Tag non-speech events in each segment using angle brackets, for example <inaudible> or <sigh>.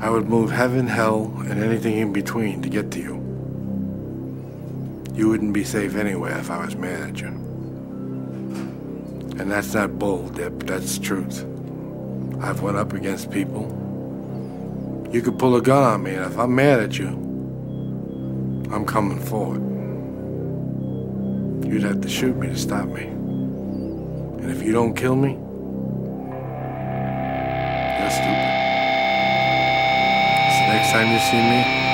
I would move heaven, hell, and anything in between to get to you. You wouldn't be safe anywhere if I was mad at you. And that's not bull, Dip, that's truth. I've went up against people. You could pull a gun on me, and if I'm mad at you, I'm coming forward. You'd have to shoot me to stop me. And if you don't kill me, next time you see me,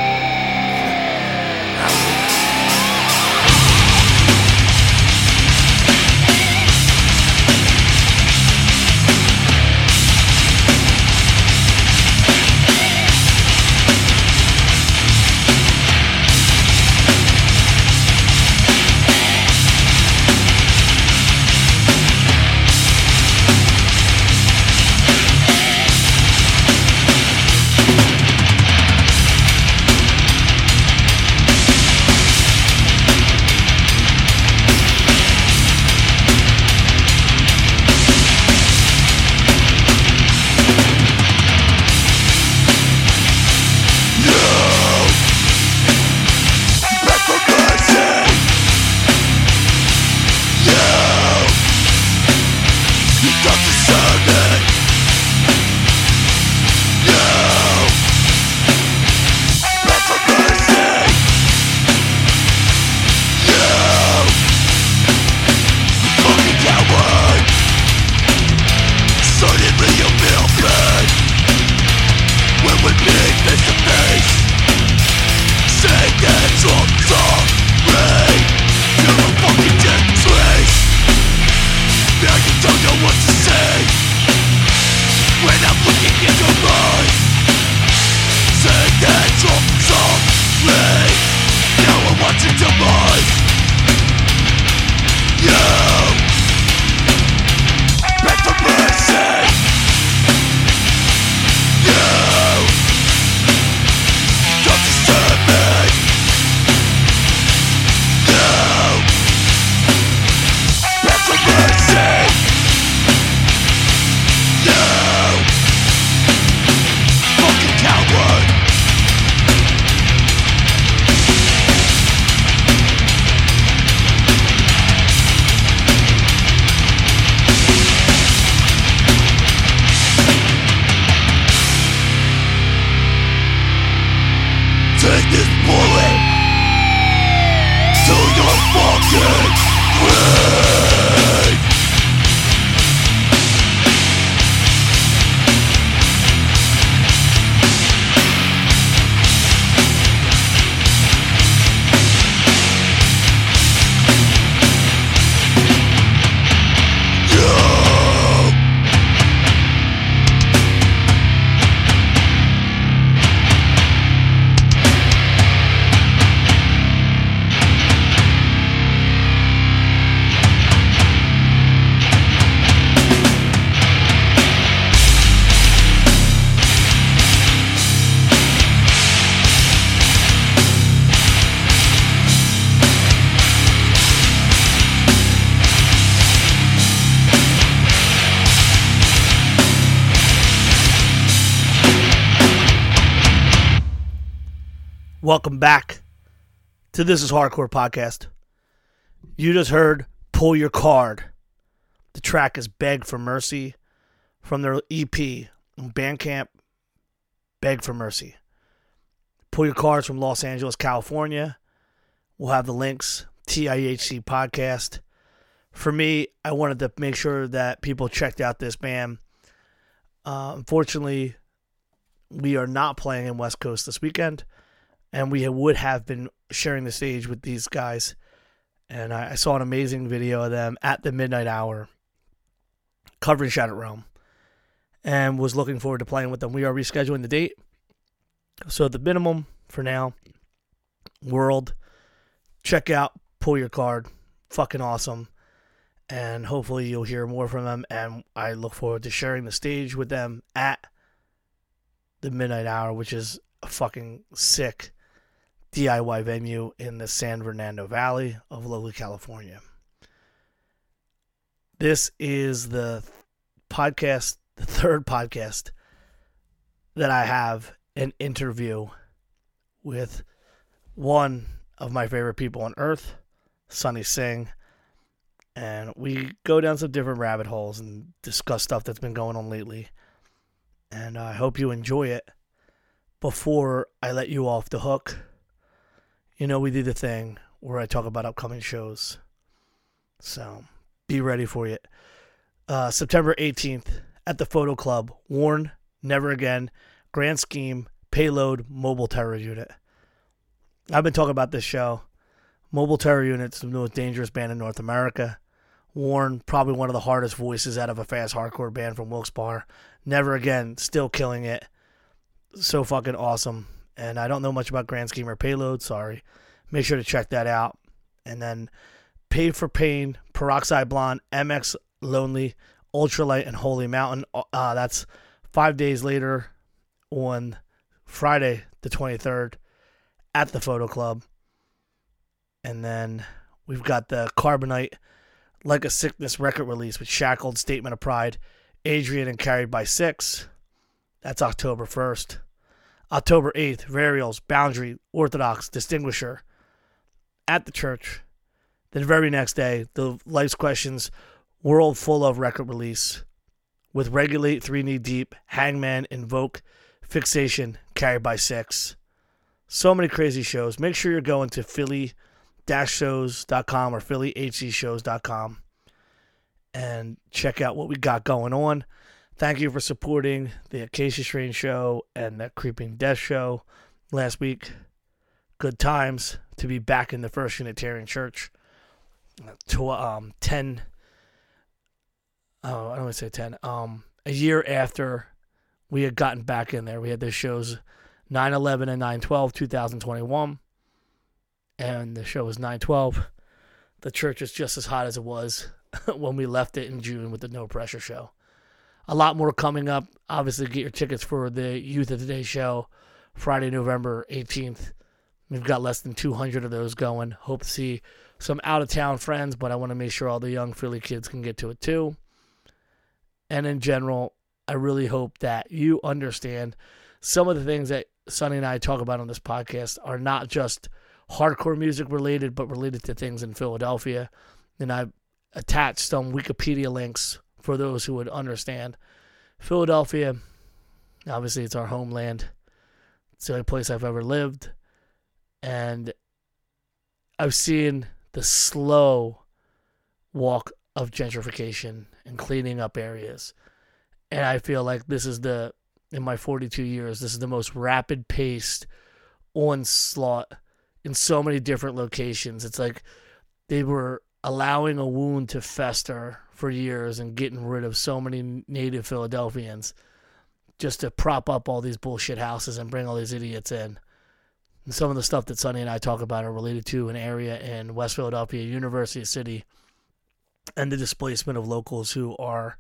back to This is Hardcore Podcast. You just heard Pull Your Card. The track is Beg for Mercy from their EP Bandcamp, Beg for Mercy. Pull Your Cards from Los Angeles, California. We'll have the links, TIHC Podcast. For me, I wanted to make sure that people checked out this band. Uh, unfortunately, we are not playing in West Coast this weekend and we would have been sharing the stage with these guys. And I, I saw an amazing video of them at the midnight hour covering Shattered Realm and was looking forward to playing with them. We are rescheduling the date. So, the minimum for now, World, check out, pull your card. Fucking awesome. And hopefully, you'll hear more from them. And I look forward to sharing the stage with them at the midnight hour, which is a fucking sick DIY venue in the San Fernando Valley of lovely California. This is the podcast, the third podcast that I have an interview with one of my favorite people on earth, Sunny Singh. And we go down some different rabbit holes and discuss stuff that's been going on lately. And I hope you enjoy it. Before I let you off the hook, you know, we do the thing where I talk about upcoming shows. So be ready for it. Uh, September 18th at the Foto Club, Warn, Never Again, Grand Scheme, Payload, Mobile Terror Unit. I've been talking about this show. Mobile Terror Unit's the most dangerous band in North America. Warn, probably one of the hardest voices out of a fast hardcore band from Wilkes-Barre. Never Again, still killing it. So fucking awesome. And I don't know much about Grand Scheme or Payload, sorry. Make sure to check that out. And then Pay for Pain, Peroxide Blonde, MX Lonely, Ultralight, and Holy Mountain. Uh, that's five days later on Friday, the 23rd, at the Foto Club. And then we've got the Carbonite Like a Sickness record release with Shackled, Statement of Pride, Adrian, and Carried by Six. That's October 1st. October 8th, Varials, Boundary, Orthodox, Distinguisher at the church. The very next day, the Life's Questions World Full of record release with Regulate, Three Knee Deep, Hangman, Invoke, Fixation, Carried by Six. So many crazy shows. Make sure you're going to philly-shows.com or phillyhcshows.com and check out what we got going on. Thank you for supporting the Acacia Strain show and the Creeping Death show last week. Good times to be back in the First Unitarian Church. To um ten, oh I don't want to say ten. Um, a year after we had gotten back in there, we had the shows 9-11 and 9-12, 2021, and the show was 9-12. The church is just as hot as it was <laughs> when we left it in June with the No Pressure show a lot more coming up. Obviously, get your tickets for the Youth of Today show Friday, November 18th. We've got less than 200 of those going. Hope to see some out of town friends, but I want to make sure all the young Philly kids can get to it too. And in general, I really hope that you understand some of the things that Sunny and I talk about on this podcast are not just hardcore music related, but related to things in Philadelphia. And I've attached some Wikipedia links for those who would understand. Philadelphia, obviously, it's our homeland. It's the only place I've ever lived. And I've seen the slow walk of gentrification and cleaning up areas. And I feel like this is the, in my 42 years, this is the most rapid paced onslaught in so many different locations. It's like they were allowing a wound to fester for years and getting rid of so many native Philadelphians just to prop up all these bullshit houses and bring all these idiots in. And some of the stuff that Sunny and I talk about are related to an area in West Philadelphia, University City, and the displacement of locals who are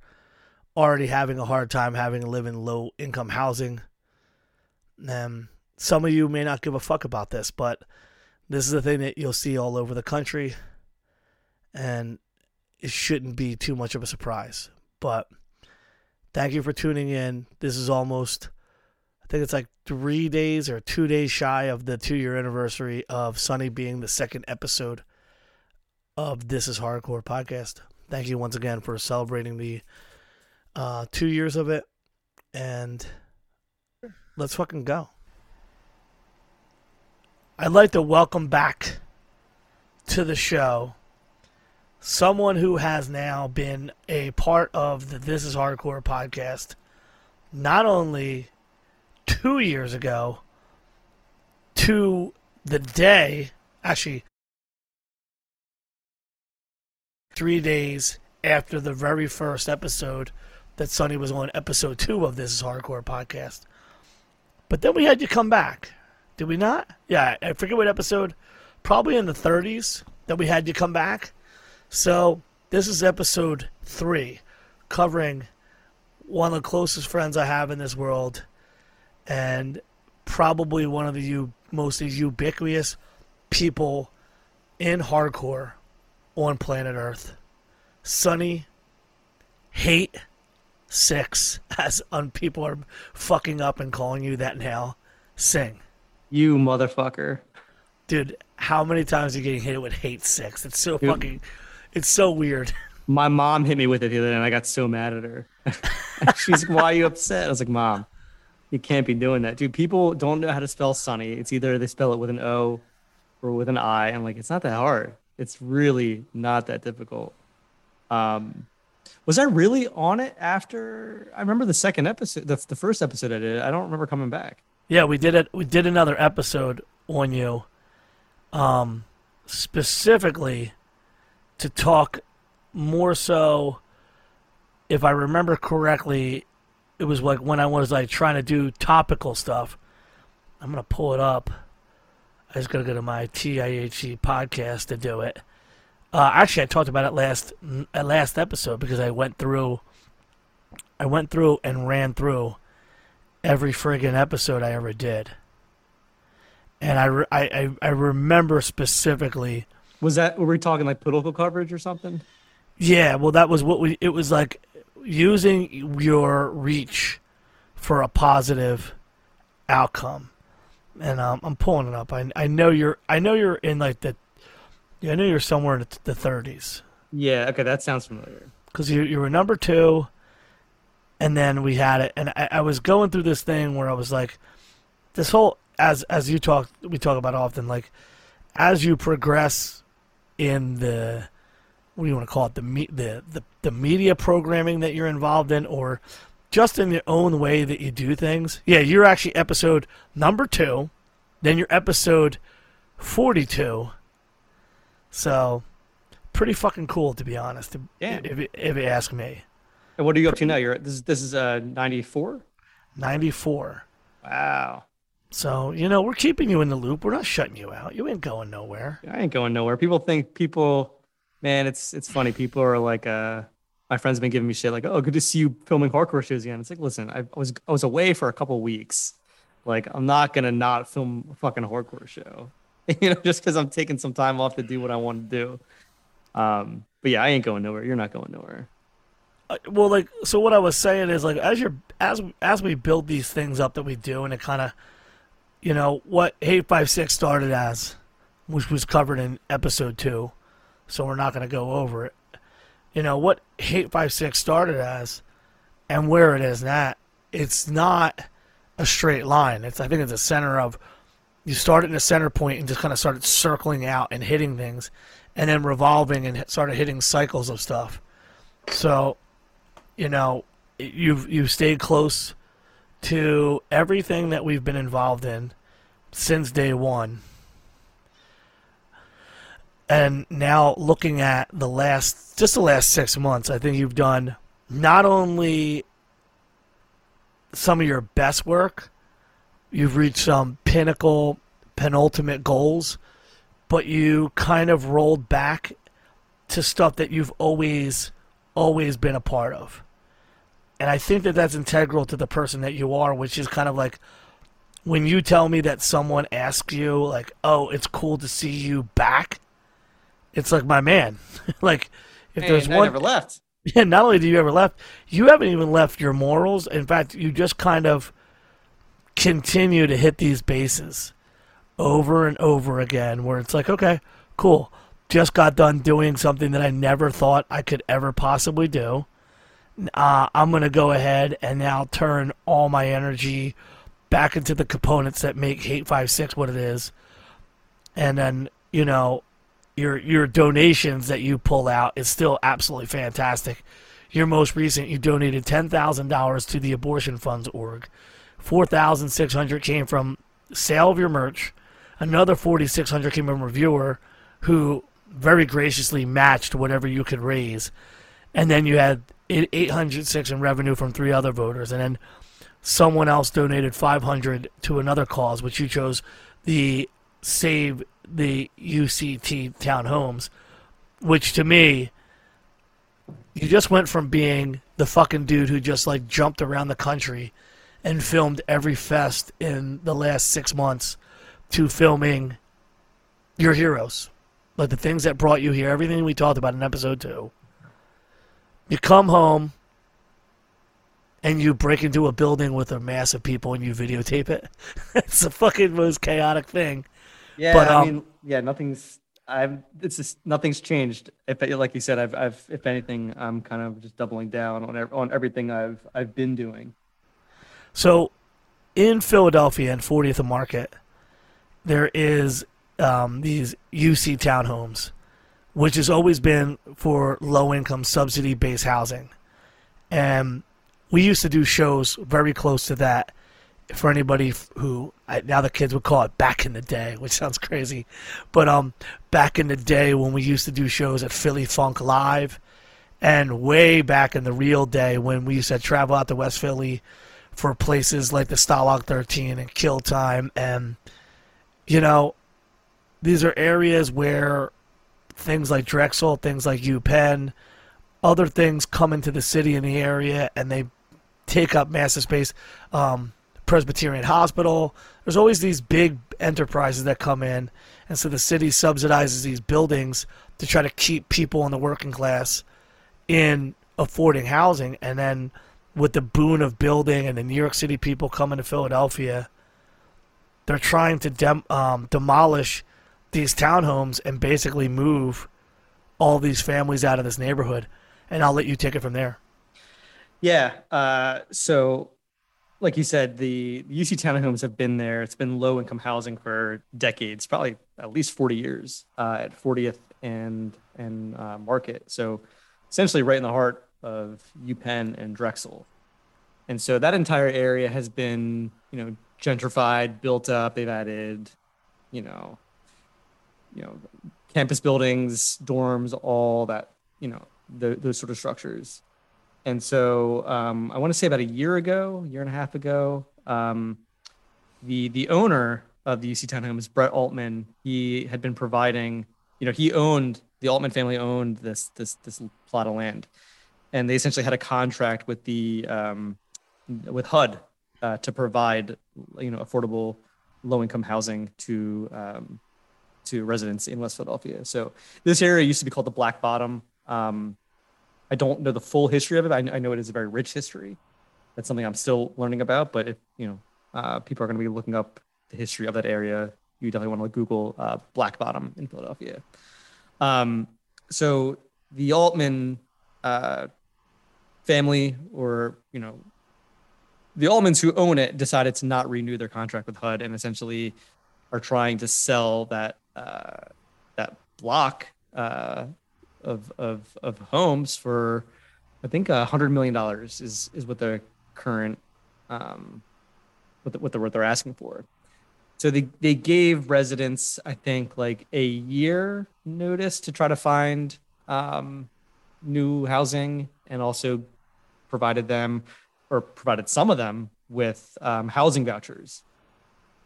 already having a hard time having to live in low income housing. And some of you may not give a fuck about this, but this is a thing that you'll see all over the country and it shouldn't be too much of a surprise. But thank you for tuning in. This is almost, I think it's like three days or two days shy of the two year anniversary of Sunny being the second episode of This Is Hardcore podcast. Thank you once again for celebrating the uh, two years of it. And let's fucking go. I'd like to welcome back to the show someone who has now been a part of the This Is Hardcore podcast, not only two years ago, to the day, actually, three days after the very first episode that Sunny was on, episode two of This Is Hardcore podcast. But then we had you come back. Did we not? Yeah, I forget what episode. Probably in the 30s that we had you come back so, this is episode three, covering one of the closest friends I have in this world, and probably one of the u- most ubiquitous people in hardcore on planet Earth. Sunny Hate Six, <laughs> as un- people are fucking up and calling you that now. sing. You motherfucker. Dude, how many times are you getting hit with hate six? It's so Dude. fucking it's so weird. My mom hit me with it the other day, and I got so mad at her. <laughs> She's like, "Why are you upset?" I was like, "Mom, you can't be doing that, dude. People don't know how to spell Sunny. It's either they spell it with an O or with an I. I'm like, it's not that hard. It's really not that difficult." Um, was I really on it after? I remember the second episode, the, the first episode I did. I don't remember coming back. Yeah, we did it we did another episode on you. Um specifically to talk more so if I remember correctly, it was like when I was like trying to do topical stuff. I'm gonna pull it up. I just gotta go to my TIHC podcast to do it. Uh, actually, I talked about it last uh, last episode because I went through, I went through and ran through every friggin' episode I ever did, and I, re- I, I, I remember specifically. Was that were we talking like political coverage or something? Yeah, well, that was what we. It was like using your reach for a positive outcome, and um, I'm pulling it up. I I know you're. I know you're in like the. Yeah, I know you're somewhere in the 30s Yeah. Okay, that sounds familiar. because you you were number two, and then we had it, and I, I was going through this thing where I was like, this whole as as you talk we talk about often like as you progress in the what do you want to call it the me, the, the the media programming that you're involved in or just in your own way that you do things yeah you're actually episode number two then you're episode 42 so pretty fucking cool to be honest Damn. if, if you ask me And what are you up to now? You're this is this is uh 94. 94 Wow. So you know we're keeping you in the loop we're not shutting you out you ain't going nowhere I ain't going nowhere. People think people, man, it's it's funny. People are like, uh, my friends have been giving me shit like, oh, good to see you filming hardcore shows again. It's like, listen, I was I was away for a couple weeks. Like, I'm not gonna not film a fucking hardcore show, <laughs> you know, just because I'm taking some time off to do what I want to do. Um, but yeah, I ain't going nowhere. You're not going nowhere. Uh, well like so what i was saying is like as you're as as we build these things up that we do and it kind of you know what Hate5six started as which was covered in episode 2 so we're not going to go over it. You know what Hate5six started as and where it is now it's not a straight line. It's i think it's a center of you started in a center point and just kind of started circling out and hitting things and then revolving and started hitting cycles of stuff. So you know, you've you've stayed close to everything that we've been involved in since day one. And now looking at the last just the last six months, I think you've done not only some of your best work, you've reached some pinnacle penultimate goals, but you kind of rolled back to stuff that you've always always been a part of. And I think that that's integral to the person that you are, which is kind of like when you tell me that someone asks you, like, oh, it's cool to see you back, it's like, my man. <laughs> like, if there's I one. never left. <laughs> Yeah, not only do you ever left, you haven't even left your morals. In fact, you just kind of continue to hit these bases over and over again where it's like, okay, cool. Just got done doing something that I never thought I could ever possibly do. Uh, I'm going to go ahead and now turn all my energy back into the components that make Hate5six what it is. And then, you know, your your donations that you pull out is still absolutely fantastic. Your most recent, you donated ten thousand dollars to the Abortion Funds org. Four thousand six hundred came from sale of your merch. Another forty six hundred came from a reviewer who very graciously matched whatever you could raise. And then you had eight hundred six in revenue from three other voters, and then someone else donated five hundred to another cause, which you chose the Save the UCT townhomes, which to me, you just went from being the fucking dude who just like jumped around the country and filmed every fest in the last six months to filming your heroes. Like the things that brought you here, everything we talked about in episode two. You come home and you break into a building with a mass of people and you videotape it. <laughs> it's the fucking most chaotic thing. Yeah, But, I um, mean, yeah, nothing's. I've. It's just nothing's changed. If like you said, I've. I've. If anything, I'm kind of just doubling down on on everything I've. I've been doing. So, in Philadelphia and 40th and Market, there is um, these UC townhomes, which has always been for low income subsidy based housing. And we used to do shows very close to that for anybody who now the kids would call it back in the day, <laughs> which sounds crazy, but um, back in the day when we used to do shows at Philly Funk Live, and way back in the real day when we used to travel out to West Philly for places like the Stalag 13 and Kill Time, and you know, these are areas where things like Drexel, things like UPenn, other things come into the city in the area and they take up massive space. Um, Presbyterian Hospital. There's always these big enterprises that come in, and so the city subsidizes these buildings to try to keep people in the working class in affording housing. And then with the boon of building and the New York City people coming to Philadelphia, they're trying to dem- um, demolish these townhomes and basically move all these families out of this neighborhood. And I'll let you take it from there. Yeah. Uh, so, like you said, the UC townhomes have been there. It's been low income housing for decades, probably at least 40 years uh, at 40th and and uh, Market. So, essentially, right in the heart of UPenn and Drexel. And so that entire area has been, you know, gentrified, built up. They've added, you know, you know, campus buildings, dorms, all that, you know, the, those sort of structures. And so um, I want to say about a year ago, year and a half ago, um, the the owner of the UC Townhomes, Brett Altman, he had been providing, you know, he owned the Altman family owned this this this plot of land, and they essentially had a contract with the um, with HUD uh, to provide, you know, affordable low income housing to um, to residents in West Philadelphia. So this area used to be called the Black Bottom. Um, I don't know the full history of it. I, I know it is a very rich history. That's something I'm still learning about. But if you know, uh, people are going to be looking up the history of that area, you definitely want to Google uh, Black Bottom in Philadelphia. Um, so the Altman uh, family, or you know, the Altmans who own it, decided to not renew their contract with HUD and essentially are trying to sell that that block uh, of of of homes for I think hundred million dollars is is what the current um, what the, what the what they're asking for. So they they gave residents I think like a year notice to try to find um, new housing and also provided them or provided some of them with um, housing vouchers.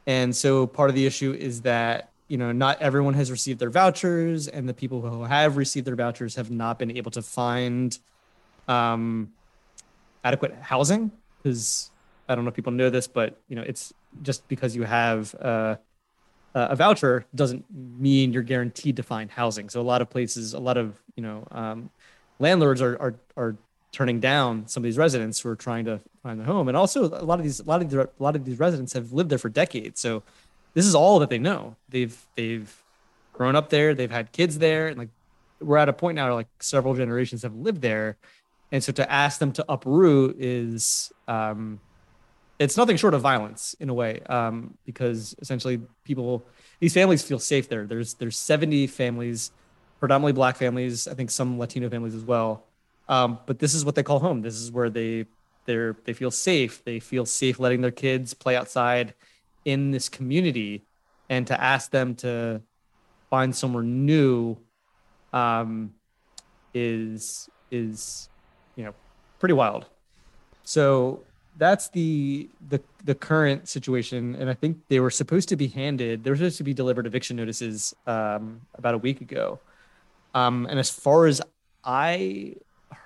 And so part of the issue is that you know not everyone has received their vouchers, and the people who have received their vouchers have not been able to find um, adequate housing. Because I don't know if people know this, but you know it's just because you have uh, a voucher doesn't mean you're guaranteed to find housing. So a lot of places, a lot of you know um, landlords are, are are turning down some of these residents who are trying to find a home, and also a lot of these a lot of the, a lot of these residents have lived there for decades. So this is all that they know. They've they've grown up there, they've had kids there, and like we're at a point now where like several generations have lived there, and so to ask them to uproot is um, it's nothing short of violence in a way um, because essentially people these families feel safe there. There's there's 70 families, predominantly black families, I think some Latino families as well. Um, but this is what they call home. This is where they they're they feel safe. They feel safe letting their kids play outside in this community, and to ask them to find somewhere new um, is is you know pretty wild. So that's the the the current situation, and I think they were supposed to be handed. They were supposed to be delivered eviction notices um, about a week ago. Um, and as far as I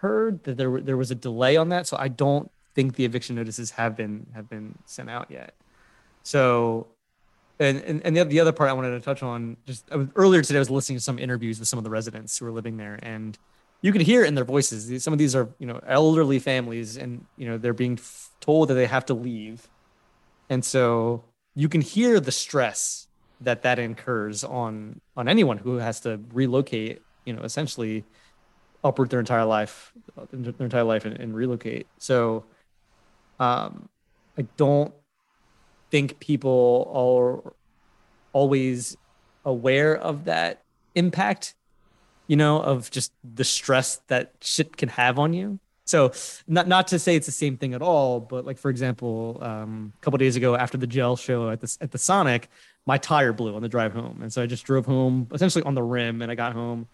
heard, that there there was a delay on that, so I don't think the eviction notices have been have been sent out yet. So, and and, and the, the other part I wanted to touch on just was, earlier today, I was listening to some interviews with some of the residents who were living there, and you can hear in their voices. Some of these are, you know, elderly families, and you know they're being told that they have to leave, and so you can hear the stress that that incurs on on anyone who has to relocate. You know, essentially uproot their entire life, their entire life, and, and relocate. So, um, I don't think people are always aware of that impact you know, of just the stress that shit can have on you. So not not to say it's the same thing at all, but like for example, um, a couple days ago after the gel show at the at the Sonic, my tire blew on the drive home, and so I just drove home essentially on the rim, and I got home,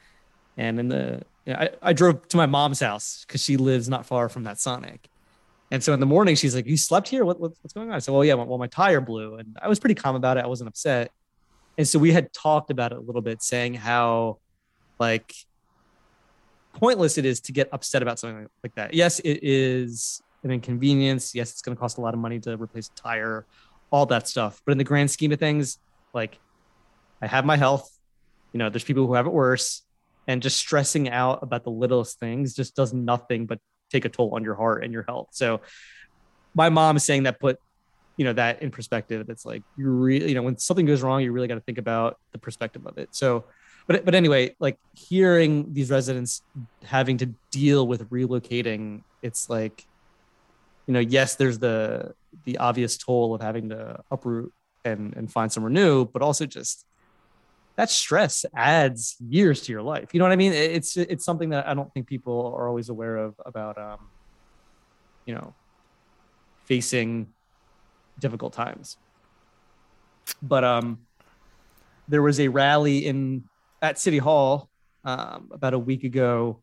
and in the you know, I, I drove to my mom's house because she lives not far from that Sonic. And so in the morning, she's like, "You slept here? What, what what's going on?" I said, "Well, yeah, well, my tire blew," and I was pretty calm about it. I wasn't upset. And so we had talked about it a little bit, saying how like pointless it is to get upset about something like, like that. Yes, it is an inconvenience. Yes, it's going to cost a lot of money to replace a tire, all that stuff. But in the grand scheme of things, like I have my health. You know, there's people who have it worse, and just stressing out about the littlest things just does nothing but take a toll on your heart and your health. So, my mom is saying that put you know that in perspective. It's like you really, you know, when something goes wrong, you really got to think about the perspective of it. So, but but anyway, like hearing these residents having to deal with relocating, it's like, you know, yes, there's the the obvious toll of having to uproot and and find somewhere new, but also just that stress adds years to your life. You know what I mean? It's it's something that I don't think people are always aware of about um, you know, facing difficult times. But um there was a rally in at City Hall um, about a week ago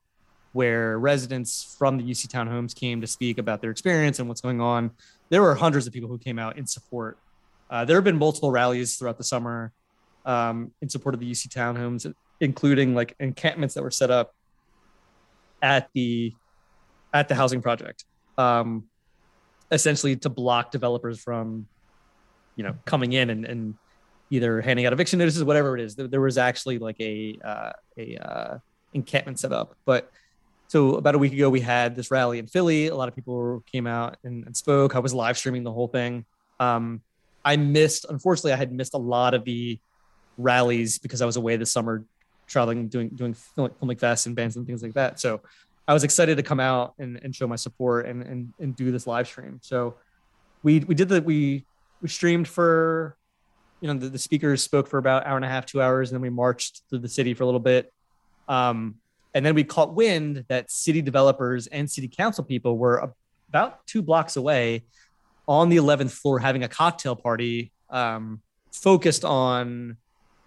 where residents from the UC townhomes came to speak about their experience and what's going on. There were hundreds of people who came out in support. Uh, there have been multiple rallies throughout the summer um, in support of the UC townhomes, including like encampments that were set up at the at the housing project, um, essentially to block developers from, you know, coming in and, and either handing out eviction notices, whatever it is. There, there was actually like a uh, a uh, encampment set up. But so about a week ago, we had this rally in Philly. A lot of people came out and, and spoke. I was live streaming the whole thing. Um, I missed, unfortunately, I had missed a lot of the rallies because I was away this summer, traveling, doing doing film, filmic fests and bands and things like that. So I was excited to come out and, and show my support and, and and do this live stream. So we we did the we we streamed for you know the, the speakers spoke for about hour and a half two hours and then we marched through the city for a little bit um, and then we caught wind that city developers and city council people were about two blocks away on the 11th floor having a cocktail party um, focused on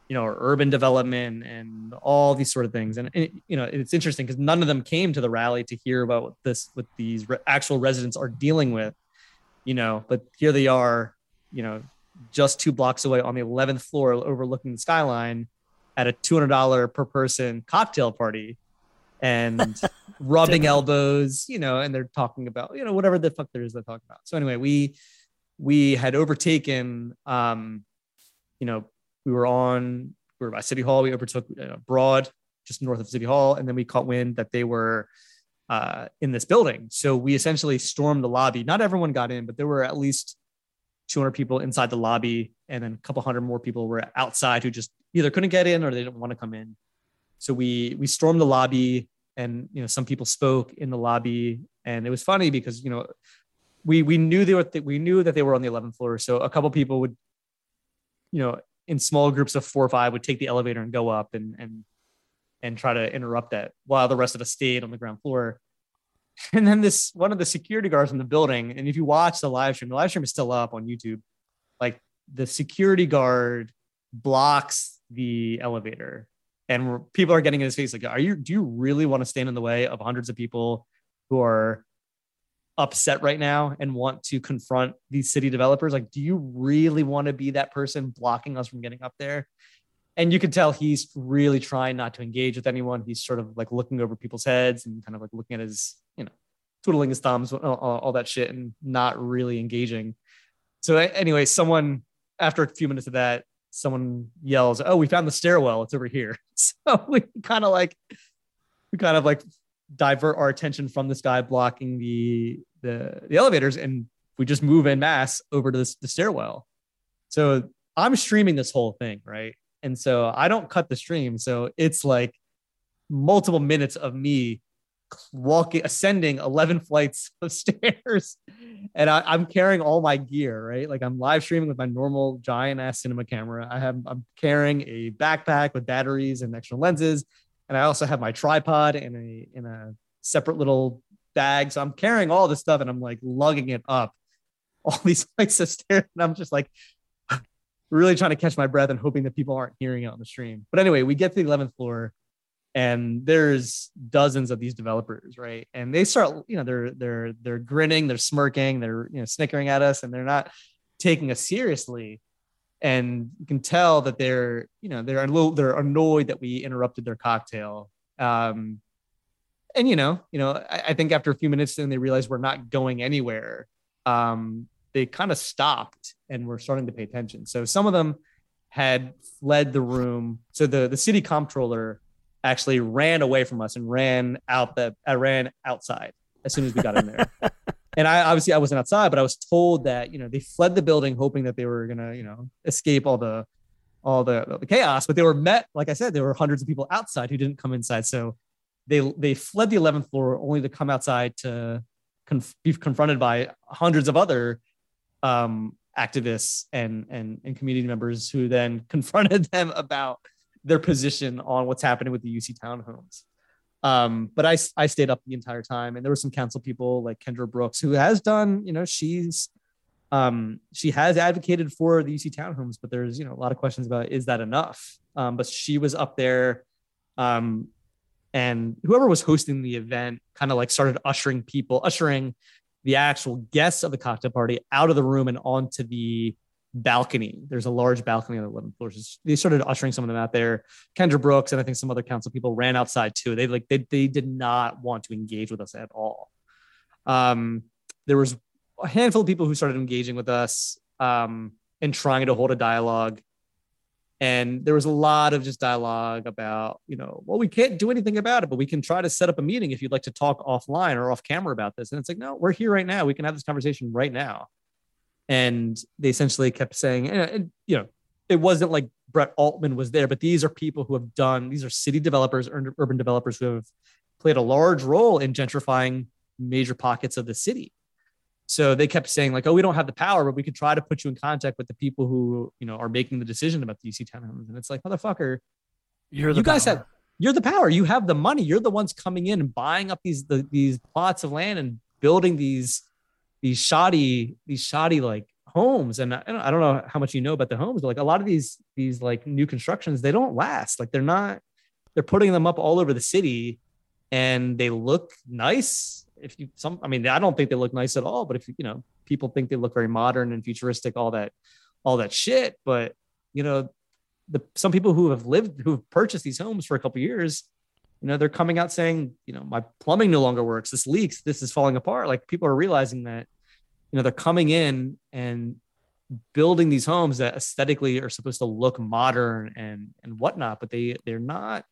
you know urban development and all these sort of things and, and you know it's interesting because none of them came to the rally to hear about what this what these re- actual residents are dealing with you know but here they are you know just two blocks away on the 11th floor overlooking the skyline at a $200 per person cocktail party and <laughs> rubbing elbows, you know, and they're talking about, you know, whatever the fuck there is to talk about. So anyway, we, we had overtaken, um, you know, we were on, we were by City Hall. We overtook uh, Broad just north of City Hall. And then we caught wind that they were uh, in this building. So we essentially stormed the lobby. Not everyone got in, but there were at least 200 people inside the lobby and then a couple hundred more people were outside who just either couldn't get in or they didn't want to come in so we we stormed the lobby and you know some people spoke in the lobby and it was funny because you know we we knew they were we knew that they were on the 11th floor so a couple people would you know in small groups of four or five would take the elevator and go up and and and try to interrupt that while the rest of us stayed on the ground floor <laughs> and then this one of the security guards in the building, and if you watch the live stream, the live stream is still up on YouTube. Like the security guard blocks the elevator, and people are getting in his face like, "Are you? Do you really want to stand in the way of hundreds of people who are upset right now and want to confront these city developers? Like, do you really want to be that person blocking us from getting up there?" and you can tell he's really trying not to engage with anyone. He's sort of like looking over people's heads and kind of like looking at his, you know, twiddling his thumbs, all, all that shit, and not really engaging. So anyway, someone after a few minutes of that, someone yells, "Oh, we found the stairwell! It's over here!" <laughs> So we kind of like, we kind of like divert our attention from this guy blocking the the, the elevators and we just move in mass over to this, the stairwell. So I'm streaming this whole thing, right? And so I don't cut the stream. So it's like multiple minutes of me walking, ascending 11 <laughs> flights of stairs. And I, am carrying all my gear, right? Like I'm live streaming with my normal giant ass cinema camera. I have, I'm carrying a backpack with batteries and extra lenses. And I also have my tripod in a, in a separate little bag. So I'm carrying all this stuff and I'm like lugging it up <laughs> all these flights <laughs> of stairs. And I'm just like, <sighs> really trying to catch my breath and hoping that people aren't hearing it on the stream. But anyway, we get to the 11th floor and there's dozens of these developers, right? And they start, you know, they're they're they're grinning, they're smirking, they're you know snickering at us, and they're not taking us seriously. And you can tell that they're, you know, they're a little, they're annoyed that we interrupted their cocktail. Um, and you know, you know, I, I think after a few minutes, then they realized we're not going anywhere. Um, they kind of stopped and were starting to pay attention. So some of them had fled the room. So the the city comptroller actually ran away from us and ran out the I ran outside as soon as we got in there. <laughs> and I obviously I wasn't outside, but I was told that you know they fled the building hoping that they were gonna you know escape all the all the, the chaos, but they were met like I said there were hundreds of people outside who didn't come inside. So they they fled the 11th floor only to come outside to conf- be confronted by hundreds of other um, activists and, and and community members who then <laughs> confronted them about their position on what's happening with the UC townhomes. Um, but I I stayed up the entire time, and there were some council people like Kendra Brooks who has done you know she's um, she has advocated for the UC townhomes, but there's you know a lot of questions about is that enough? Um, but she was up there, um, and whoever was hosting the event kind of like started ushering people, ushering the actual guests of the cocktail party out of the room and onto the balcony. There's a large balcony on the 11th floor. So they started ushering some of them out there. Kendra Brooks and I think some other council people ran outside too. They like they, they did not want to engage with us at all. Um, there was a handful of people who started engaging with us um, and trying to hold a dialogue and there was a lot of just dialogue about you know well we can't do anything about it but we can try to set up a meeting if you'd like to talk offline or off camera about this. And it's like no we're here right now. We can have this conversation right now. And they essentially kept saying and, and you know it wasn't like brett altman was there but these are people who have done these are city developers urban developers who have played a large role in gentrifying major pockets of the city so they kept saying like, "Oh, we don't have the power, but we could try to put you in contact with the people who you know are making the decision about the UC townhomes." And it's like, motherfucker, you're you guys power. have you're the power. You have the money. You're the ones coming in and buying up these the, these plots of land and building these these shoddy these shoddy like homes. And I don't, I don't know how much you know about the homes, but like a lot of these these like new constructions, they don't last. Like they're not. They're putting them up all over the city, and they look nice if you some i mean i don't think they look nice at all but if you know people think they look very modern and futuristic all that all that shit but you know the some people who have lived who have purchased these homes for a couple years you know they're coming out saying you know my plumbing no longer works. This leaks. This is falling apart. Like people are realizing that you know they're coming in and building these homes that aesthetically are supposed to look modern and and whatnot but they they're not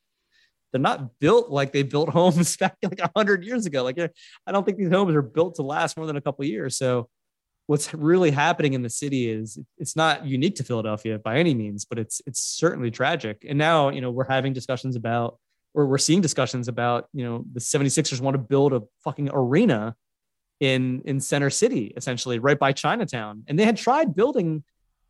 they're not built like they built <laughs> homes back like 100 years ago. Like i don't think these homes are built to last more than a couple years. So what's really happening in the city is it's not unique to philadelphia by any means but it's it's certainly tragic. And now you know we're having discussions about or we're seeing discussions about you know the 76ers want to build a fucking arena in in center city essentially right by chinatown. And they had tried building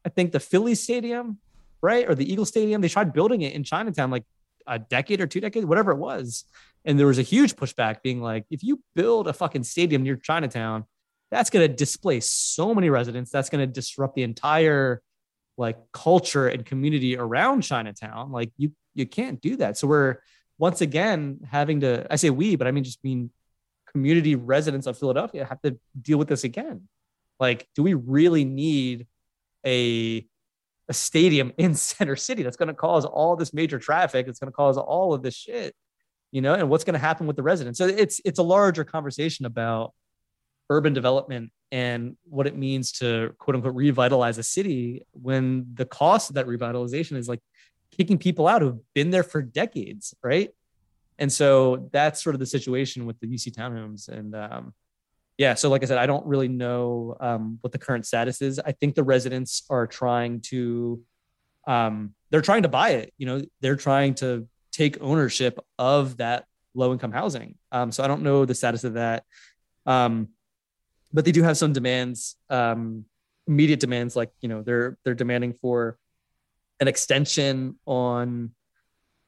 i think the philly stadium right or the eagle stadium. They tried building it in chinatown like a decade or two decades, whatever it was. And there was a huge pushback being like, if you build a fucking stadium near Chinatown, that's going to displace so many residents. That's going to disrupt the entire like culture and community around Chinatown. Like you, you can't do that. So we're once again having to, I say we, but I mean, just mean community residents of Philadelphia have to deal with this again. Like, do we really need a a stadium in <laughs> center city that's going to cause all this major traffic it's going to cause all of this shit you know and what's going to happen with the residents so it's it's a larger conversation about urban development and what it means to quote unquote revitalize a city when the cost of that revitalization is like kicking people out who've been there for decades right And so that's sort of the situation with the UC townhomes. And um, yeah, so like I said, I don't really know um, what the current status is. I think the residents are trying to, um, they're trying to buy it. You know, they're trying to take ownership of that low income housing. Um, so I don't know the status of that. Um, but they do have some demands, um, immediate demands, like you know they're they're demanding for an extension on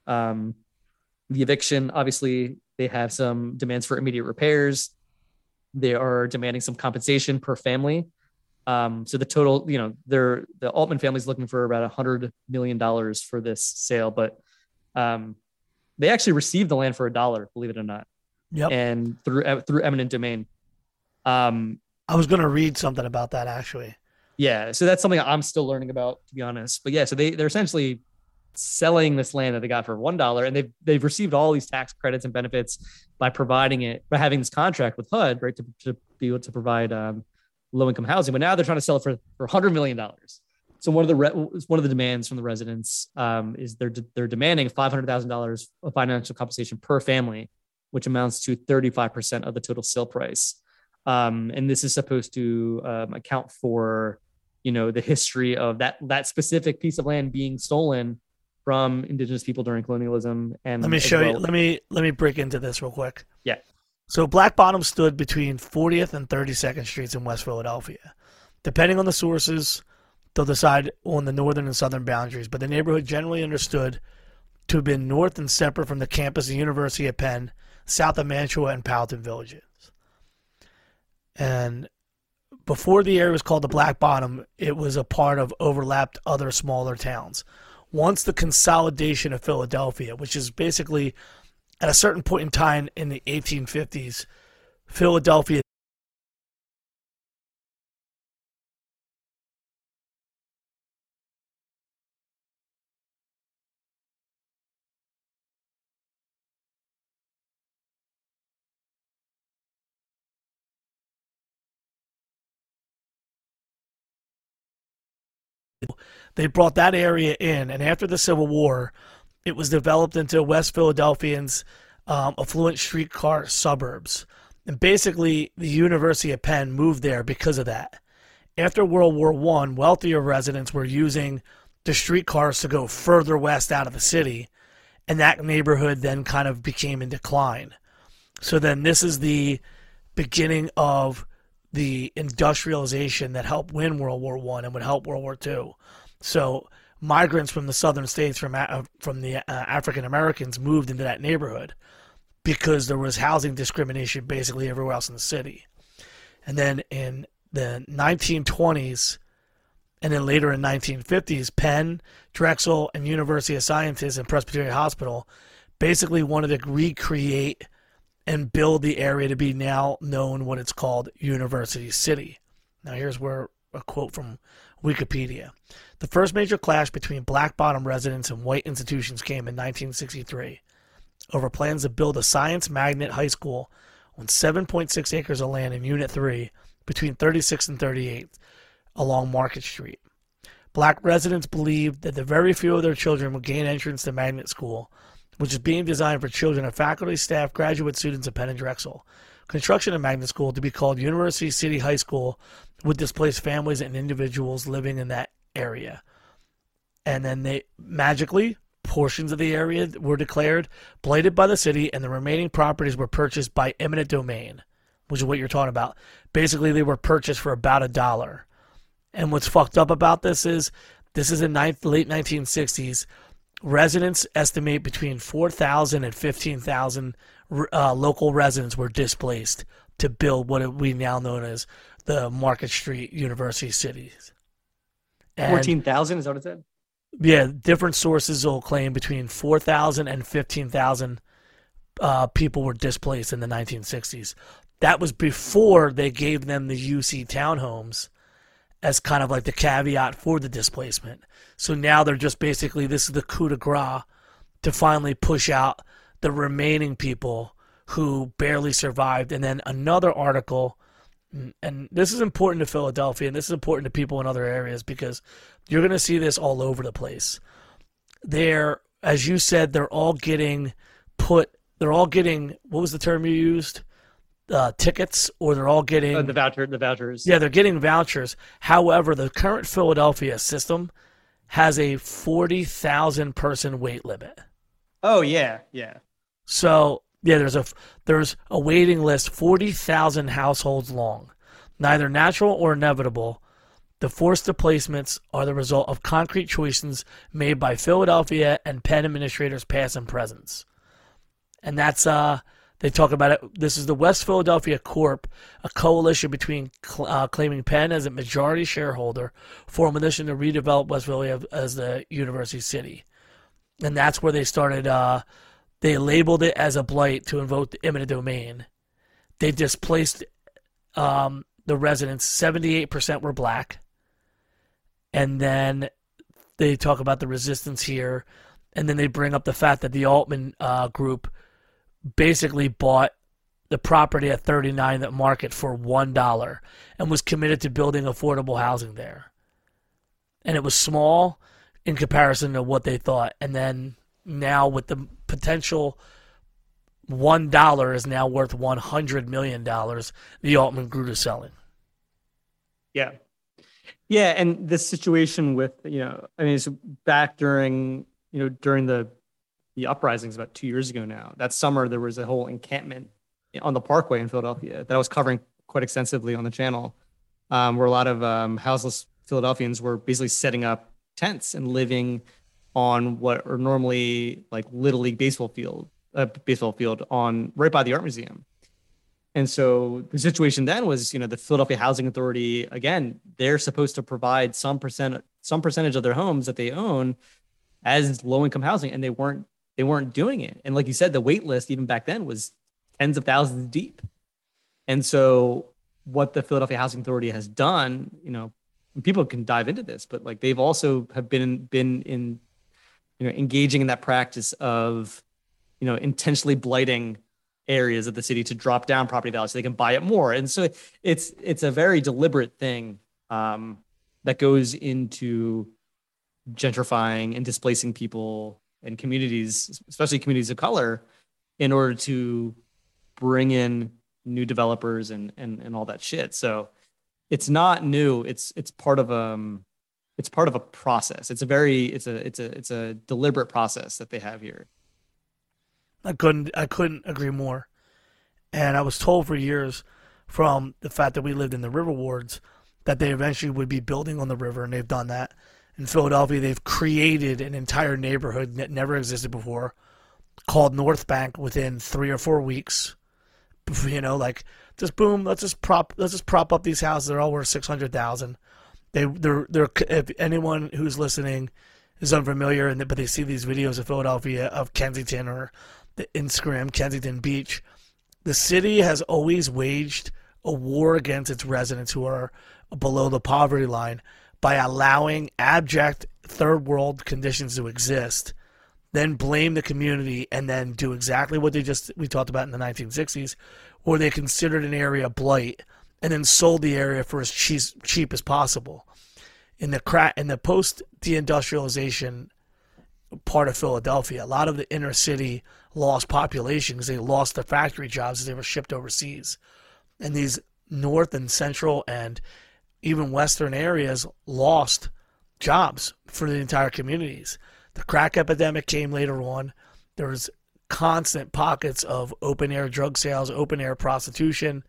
um, the eviction. Obviously, they have some demands for immediate repairs. They are demanding some compensation per family. Um, so the total, you know, they're the Altman family is looking for about a hundred million dollars for this sale, but um, they actually received the land for a dollar, believe it or not. Yep. And through through eminent domain. Um, I was going to read something about that actually. yeah, so that's something I'm still learning about, to be honest. But yeah, so they they're essentially selling this land that they got for one dollar, and they've they've received all these tax credits and benefits by providing it by having this contract with HUD, right, to, to be able to provide um, low income housing. But now they're trying to sell it for for hundred million dollars. So one of the re- one of the demands from the residents um, is they're they're demanding five hundred thousand dollars of financial compensation per family, which amounts to thirty five percent of the total sale price. Um, and this is supposed to um, account for you know the history of that that specific piece of land being stolen from indigenous people during colonialism and Let me show you. Let me let me break into this real quick. Yeah. So Black Bottom stood between 40th and 32nd Streets in West Philadelphia. Depending on the sources, they'll decide on the northern and southern boundaries, but the neighborhood generally understood to have been north and separate from the campus of the University of Penn, south of Mantua and Powelton villages. And before the area was called the Black Bottom, it was a part of overlapped other smaller towns. Once the consolidation of Philadelphia, which is basically at a certain point in time in the 1850s, Philadelphia they brought that area in, and after the Civil War, it was developed into West Philadelphians' um, affluent streetcar suburbs. And basically, the University of Penn moved there because of that. After World War One, wealthier residents were using the streetcars to go further west out of the city, and that neighborhood then kind of became in decline. So then, this is the beginning of the industrialization that helped win World War One and would help World War Two. So migrants from the southern states, from uh, from the uh, African Americans, moved into that neighborhood because there was housing discrimination basically everywhere else in the city. And then in the 1920s, and then later in 1950s, Penn, Drexel, and University of Sciences and Presbyterian Hospital basically wanted to recreate and build the area to be now known what it's called University City. Now here's where a quote from Wikipedia. The first major clash between black bottom residents and white institutions came in 1963 over plans to build a science magnet high school on 7.6 acres of land in Unit 3 between 36 and 38 along Market Street. Black residents believed that the very few of their children would gain entrance to magnet school, which is being designed for children of faculty, staff, graduate students of Penn and Drexel. Construction of magnet school to be called University City High School would displace families and individuals living in that area. And then they magically portions of the area were declared blighted by the city, and the remaining properties were purchased by eminent domain, which is what you're talking about. Basically, they were purchased for about a dollar. And what's fucked up about this is this is in ninth, late 1960s. Residents estimate between 4,000 and 15,000 uh, local residents were displaced to build what we now know as the Market Street University cities. And- Fourteen thousand is that what it said? yeah, different sources will claim between 4,000 and 15,000 uh, people were displaced in the 1960s. That was before they gave them the UC townhomes as kind of like the caveat for the displacement. So now they're just basically this is the coup de grace to finally push out the remaining people who barely survived. And then another article, and this is important to Philadelphia, and this is important to people in other areas because you're going to see this all over the place. They're, as you said, they're all getting put they're all getting what was the term you used? Uh, tickets, or they're all getting Uh, the voucher, the vouchers. yeah, they're getting vouchers. However, the current Philadelphia system has a forty thousand person weight limit. Oh yeah, yeah. So yeah, there's a there's a waiting list forty thousand households long, neither natural or inevitable. The forced displacements are the result of concrete choices made by Philadelphia and Penn administrators past and present. And that's uh they talk about it. This is the West Philadelphia Corp, a coalition between uh, claiming Penn as a majority shareholder for a mission to redevelop West Philadelphia as the university city. And that's where they started uh, they labeled it as a blight to invoke the eminent domain. They displaced um, the residents. Seventy-eight percent were black, and then they talk about the resistance here, and then they bring up the fact that the Altman uh, group basically bought the property at 39 that market for one dollar and was committed to building affordable housing there. And it was small in comparison to what they thought, and then now with the potential one dollar is now worth one hundred million dollars. The Altman Group is selling. Yeah. Yeah, and this situation with you know, I mean, it's back during you know during the the uprisings about two years ago now. That summer there was a whole encampment on the Parkway in Philadelphia that I was covering quite extensively on the channel, um, where a lot of um, houseless Philadelphians were basically setting up tents and living on what are normally like little league baseball field, uh, baseball field on right by the art museum. And so the situation then was, you know, the Philadelphia Housing Authority again, they're supposed to provide some percent some percentage of their homes that they own as low income housing and they weren't they weren't doing it. And like you said, the wait list even back then was tens of thousands deep. And so what the Philadelphia Housing Authority has done, you know, people can dive into this, but like they've also have been been in you know engaging in that practice of you know intentionally blighting areas of the city to drop down property values so they can buy it more. And so it's it's a very deliberate thing um, that goes into gentrifying and displacing people and communities especially communities of color in order to bring in new developers and and, and all that shit. So it's not new. It's it's part of um it's part of a process it's a very it's a it's a it's a deliberate process that they have here I couldn't I couldn't agree more. And I was told for years from the fact that we lived in the river wards that they eventually would be building on the river and they've done that. In Philadelphia they've created an entire neighborhood that never existed before called North Bank within 3 or 4 weeks. <laughs> You know, like just boom, let's just prop let's just prop up these houses. They're all worth 600,000. They they're they're if anyone who's listening is unfamiliar and but they see these videos of Philadelphia of Kensington or the Instagram Kensington Beach, the city has always waged a war against its residents who are below the poverty line by allowing abject third world conditions to exist, then blame the community and then do exactly what they just we talked about in the 1960s, where they considered an area blight and then sold the area for as cheap, as possible. In the cra- in the post deindustrialization part of Philadelphia, a lot of the inner city lost population because they lost their factory jobs as they were shipped overseas. And these north and central and even western areas lost jobs for the entire communities. The crack epidemic came later on. There was constant pockets of open air drug sales, open air prostitution,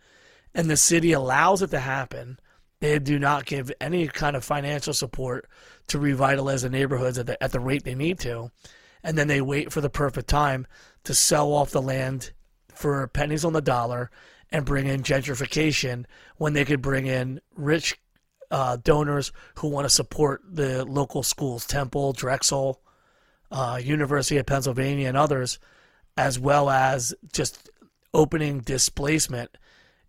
and the city allows it to happen. They do not give any kind of financial support to revitalize the neighborhoods at the, at the rate they need to. And then they wait for the perfect time to sell off the land for pennies on the dollar and bring in gentrification when they could bring in rich uh, donors who want to support the local schools, Temple, Drexel, uh, University of Pennsylvania, and others, as well as just opening displacement.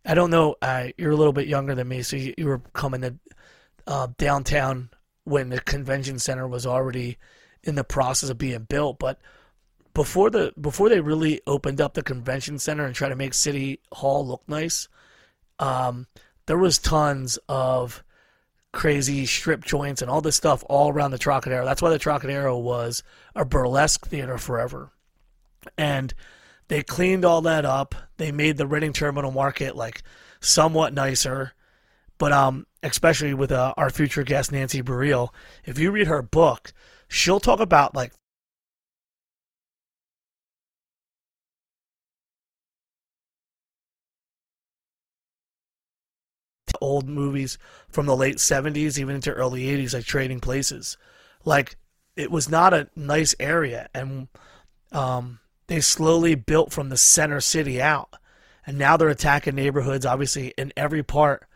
I don't know. Uh, you're a little bit younger than me, so you, you were coming to uh, downtown when the convention center was already in the process of being built. But before the before they really opened up the convention center and tried to make City Hall look nice, um, there was tons of crazy strip joints and all this stuff all around the Trocadero. That's why the Trocadero was a burlesque theater forever. And they cleaned all that up. They made the Reading Terminal Market like somewhat nicer. But um, especially with uh, our future guest Nancy Barile, if you read her book, she'll talk about like old movies from the late 70s even into early 80s like trading places like it was not a nice area and um, they slowly built from the center city out. And now they're attacking neighborhoods obviously in every part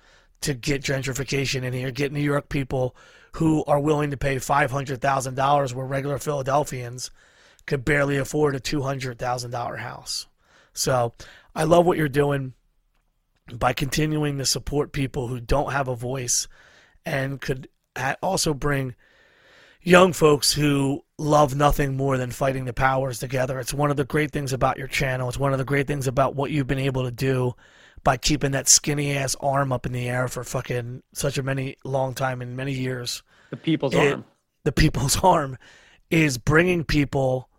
to get gentrification in here get new york people who are willing to pay $500000 where regular philadelphians could barely afford a $200000 house. So i love what you're doing by continuing to support people who don't have a voice and could also bring young folks who love nothing more than fighting the powers together. It's one of the great things about your channel. It's one of the great things about what you've been able to do by keeping that skinny ass arm up in the air for fucking such a many long time and many years. The people's It- arm. <laughs> The people's arm is bringing people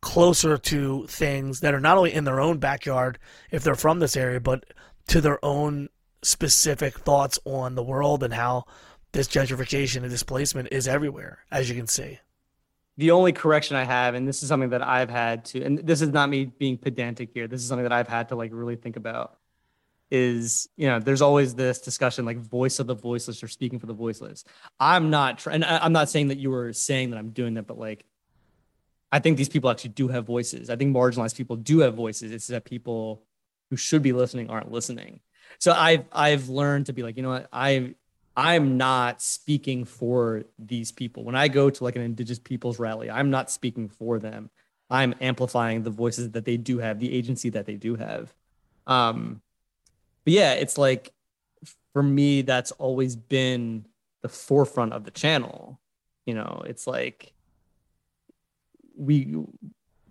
closer to things that are not only in their own backyard if they're from this area, but to their own specific thoughts on the world and how this gentrification and displacement is everywhere, as you can see. the only correction I have, and this is something that I've had to, and this is not me being pedantic here. This is something that I've had to like really think about. Is you know, there's always this discussion like voice of the voiceless or speaking for the voiceless. I'm not trying. I'm not saying that you were saying that I'm doing that, but like, I think these people actually do have voices. I think marginalized people do have voices. It's that people who should be listening aren't listening. So I've I've learned to be like, you know what, I I'm not speaking for these people. When I go to like an indigenous peoples rally, I'm not speaking for them. I'm amplifying the voices that they do have, the agency that they do have. Um, but yeah, it's like for me, that's always been the forefront of the channel. You know, it's like we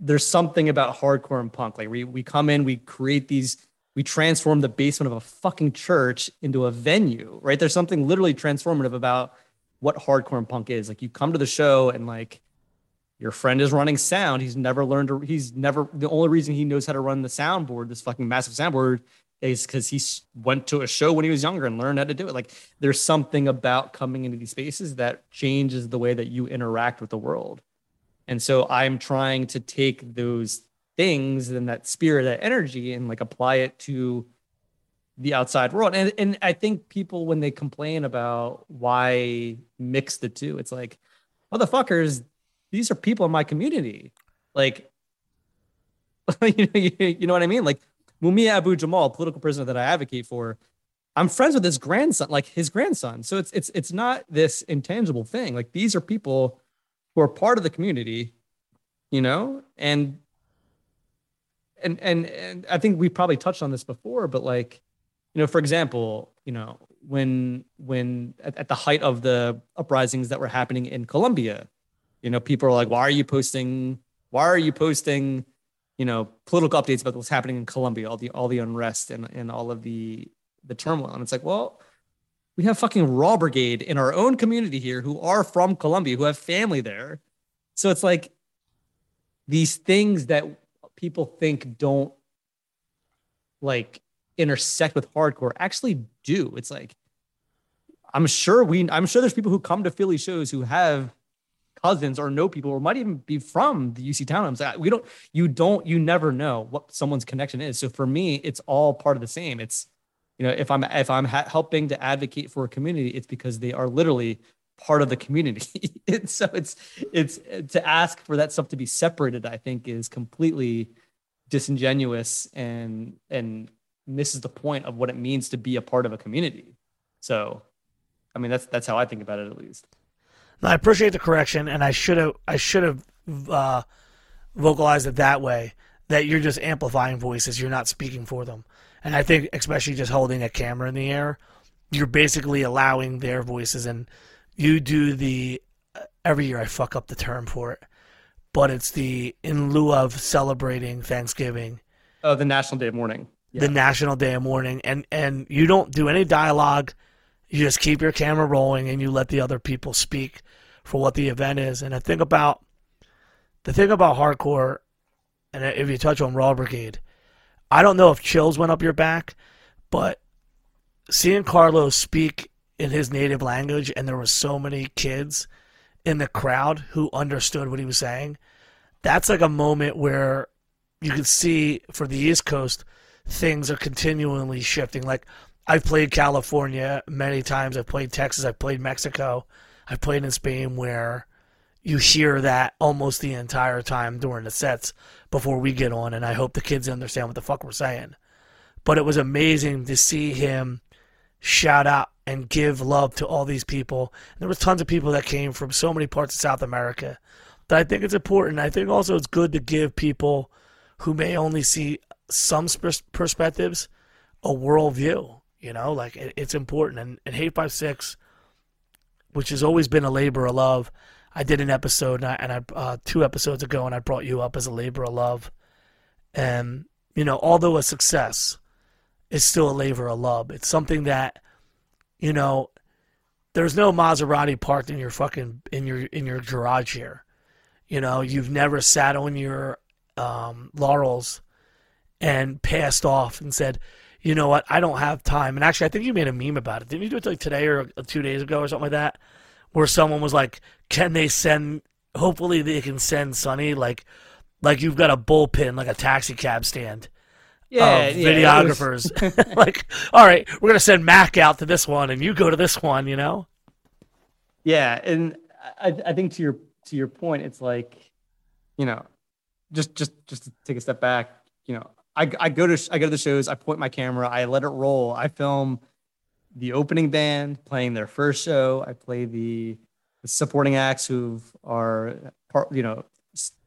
there's something about hardcore and punk. Like we we come in, we create these we transform the basement of a fucking church into a venue, right? There's something literally transformative about what hardcore and punk is. Like you come to the show and like your friend is running sound. He's never learned to, he's never, the only reason he knows how to run the soundboard, this fucking massive soundboard, is because he went to a show when he was younger and learned how to do it. Like there's something about coming into these spaces that changes the way that you interact with the world. And so I'm trying to take those things and that spirit, that energy, and like apply it to the outside world. And and I think people when they complain about why mix the two, it's like, motherfuckers, these are people in my community. Like, <laughs> you know, you, know what I mean? Like Mumia Abu Jamal, political prisoner that I advocate for, I'm friends with his grandson, like his grandson. So it's it's it's not this intangible thing. Like these are people who are part of the community, you know, and and and and I think we probably touched on this before, but like, you know, for example, you know, when when at, at the height of the uprisings that were happening in Colombia, you know, people are like, why are you posting? Why are you posting? You know, political updates about what's happening in Colombia, all the all the unrest and and all of the the turmoil, and it's like, well, we have fucking Raw Brigade in our own community here who are from Colombia, who have family there. So it's like these things that people think don't like intersect with hardcore actually do. It's like I'm sure we I'm sure there's people who come to Philly shows who have cousins or know people or might even be from the UC townhomes. Uh, We don't you don't you never know what someone's connection is. So for me, it's all part of the same. It's you know if i'm if i'm ha- helping to advocate for a community it's because they are literally part of the community <laughs> so it's it's to ask for that stuff to be separated i think is completely disingenuous and and misses the point of what it means to be a part of a community so i mean that's that's how i think about it at least I appreciate the correction, and I should have I should have uh, vocalized it that way. That you're just amplifying voices, you're not speaking for them. And I think, especially just holding a camera in the air, you're basically allowing their voices, and you do the uh, every year I fuck up the term for it, but it's the in lieu of celebrating Thanksgiving, oh the national day of mourning the National Day of Mourning, and and you don't do any dialogue. You just keep your camera rolling and you let the other people speak for what the event is. And I think about the thing about hardcore and if you touch on Raw Brigade, I don't know if chills went up your back, but seeing Carlos speak in his native language and there were so many kids in the crowd who understood what he was saying, that's like a moment where you can see for the East Coast things are continually shifting. Like I've played California many times, I've played Texas, I've played Mexico, I've played in Spain where you hear that almost the entire time during the sets before we get on, and I hope the kids understand what the fuck we're saying. But it was amazing to see him shout out and give love to all these people. And there was tons of people that came from so many parts of South America that I think it's important. I think also it's good to give people who may only see some perspectives a worldview. You know, like it, it's important. And, and Hate5six, which has always been a labor of love, I did an episode and I, and I uh, two episodes ago, and I brought you up as a labor of love. And you know, although a success, it's still a labor of love. It's something that, you know, there's no Maserati parked in your fucking in your in your garage here. You know, you've never sat on your um, laurels and passed off and said, you know what, I don't have time. And actually, I think you made a meme about it. Didn't you do it like today or two days ago or something like that? Where someone was like, can they send, hopefully they can send Sunny, like, like you've got a bullpen, like a taxi cab stand. Yeah, yeah videographers. Was... <laughs> like, all right, we're gonna send Mac out to this one, and you go to this one. You know. Yeah, and I, I think to your to your point, it's like, you know, just just just to take a step back, you know, I, I go to I go to the shows. I point my camera. I let it roll. I film the opening band playing their first show. I play the, the supporting acts who are part, you know,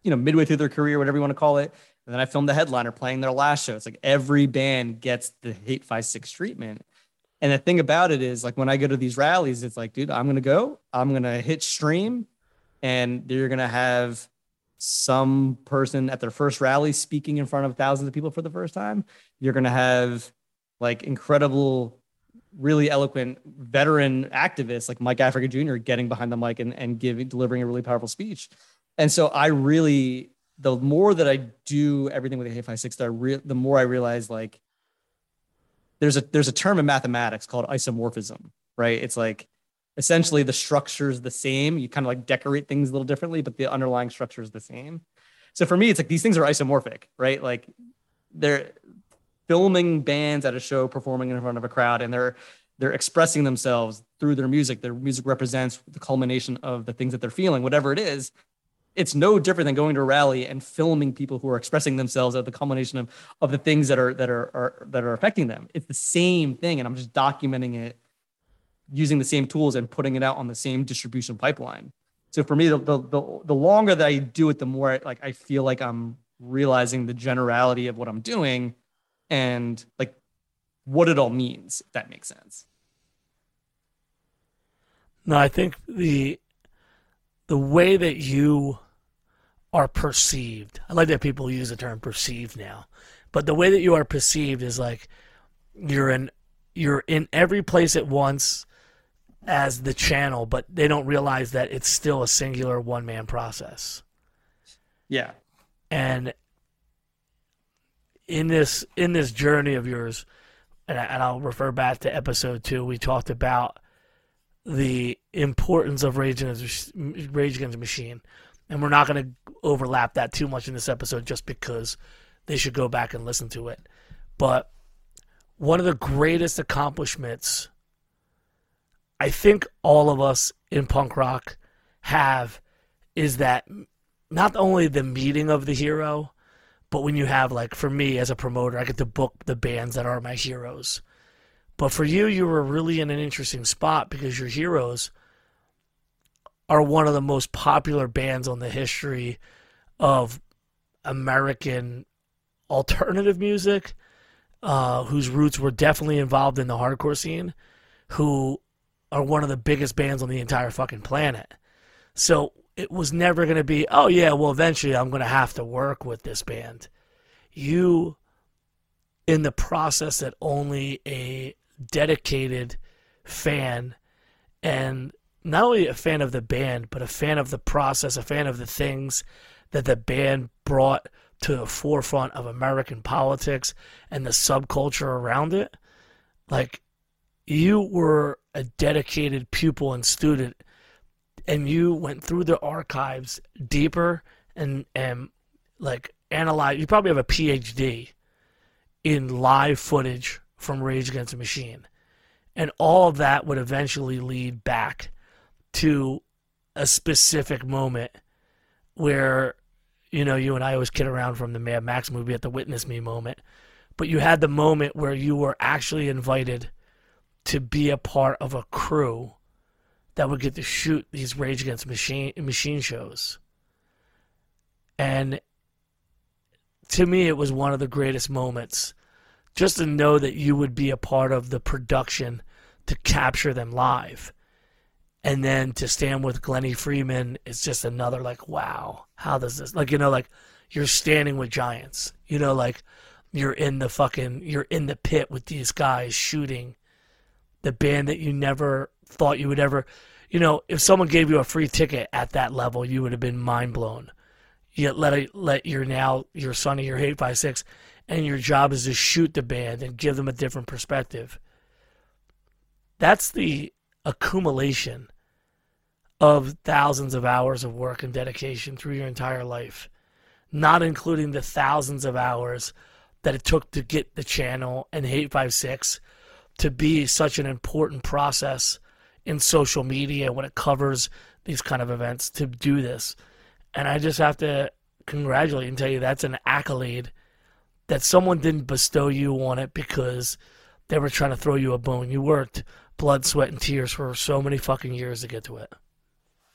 you know, midway through their career, whatever you want to call it. And then I filmed the headliner playing their last show. It's like every band gets the Hate5six treatment. And the thing about it is, like when I go to these rallies, it's like, dude, I'm gonna go. I'm gonna hit stream, and you're gonna have some person at their first rally speaking in front of thousands of people for the first time. You're to have like incredible, really eloquent veteran activists like Mike Africa Jr. getting behind the mic and, and giving, delivering a really powerful speech. And so I really, the more that I do everything with the Hate5six, the, re- the more I realize like there's a there's a term in mathematics called isomorphism, right? It's like essentially the structure is the same. You kind of like decorate things a little differently, but the underlying structure is the same. So for me, it's like these things are isomorphic, right? Like they're filming bands at a show performing in front of a crowd and they're they're expressing themselves through their music. Their music represents the culmination of the things that they're feeling, whatever it is. It's no different than going to a rally and filming people who are expressing themselves at the culmination of, of the things that are that are, are that are affecting them. It's the same thing, and I'm just documenting it using the same tools and putting it out on the same distribution pipeline. So for me, the, the, the, the longer that I do it, the more I, like I feel like I'm realizing the generality of what I'm doing and like what it all means, if that makes sense. No, I think the the way that you are perceived. I like that people use the term perceived now. But the way that you are perceived is like you're in you're in every place at once as the channel, but they don't realize that it's still a singular one man process. Yeah. And in this in this journey of yours, and, I, and I'll refer back to episode two, we talked about the importance of Rage Against, Rage Against the Machine. And we're not going to overlap that too much in this episode just because they should go back and listen to it. But one of the greatest accomplishments I think all of us in punk rock have is that not only the meeting of the hero, but when you have like for me as a promoter, I get to book the bands that are my heroes. But for you, you were really in an interesting spot because your heroes are one of the most popular bands on the history of American alternative music, uh, whose roots were definitely involved in the hardcore scene, who are one of the biggest bands on the entire fucking planet. So it was never going to be, oh, yeah, well, eventually I'm going to have to work with this band. You, in the process that only a dedicated fan and not only a fan of the band, but a fan of the process, a fan of the things that the band brought to the forefront of American politics and the subculture around it, like you were a dedicated pupil and student and you went through the archives deeper and and like analyze you probably have a PhD in live footage from Rage Against the Machine. And all of that would eventually lead back to a specific moment where, you know, you and I always kid around from the Mad Max movie at the Witness Me moment. But you had the moment where you were actually invited to be a part of a crew that would get to shoot these Rage Against Machine machine shows. And to me, it was one of the greatest moments just to know that you would be a part of the production to capture them live. And then to stand with Glennie Freeman is just another like, wow, how does this like you know, like you're standing with giants. You know, like you're in the fucking you're in the pit with these guys shooting the band that you never thought you would ever you know, if someone gave you a free ticket at that level, you would have been mind blown. You let it, let your now your son or your eight five six, and your job is to shoot the band and give them a different perspective. That's the accumulation of thousands of hours of work and dedication through your entire life, not including the thousands of hours that it took to get the channel and Hate5six to be such an important process in social media when it covers these kind of events to do this. And I just have to congratulate and tell you that's an accolade that someone didn't bestow you on it because they were trying to throw you a bone. You worked blood, sweat, and tears for so many fucking years to get to it.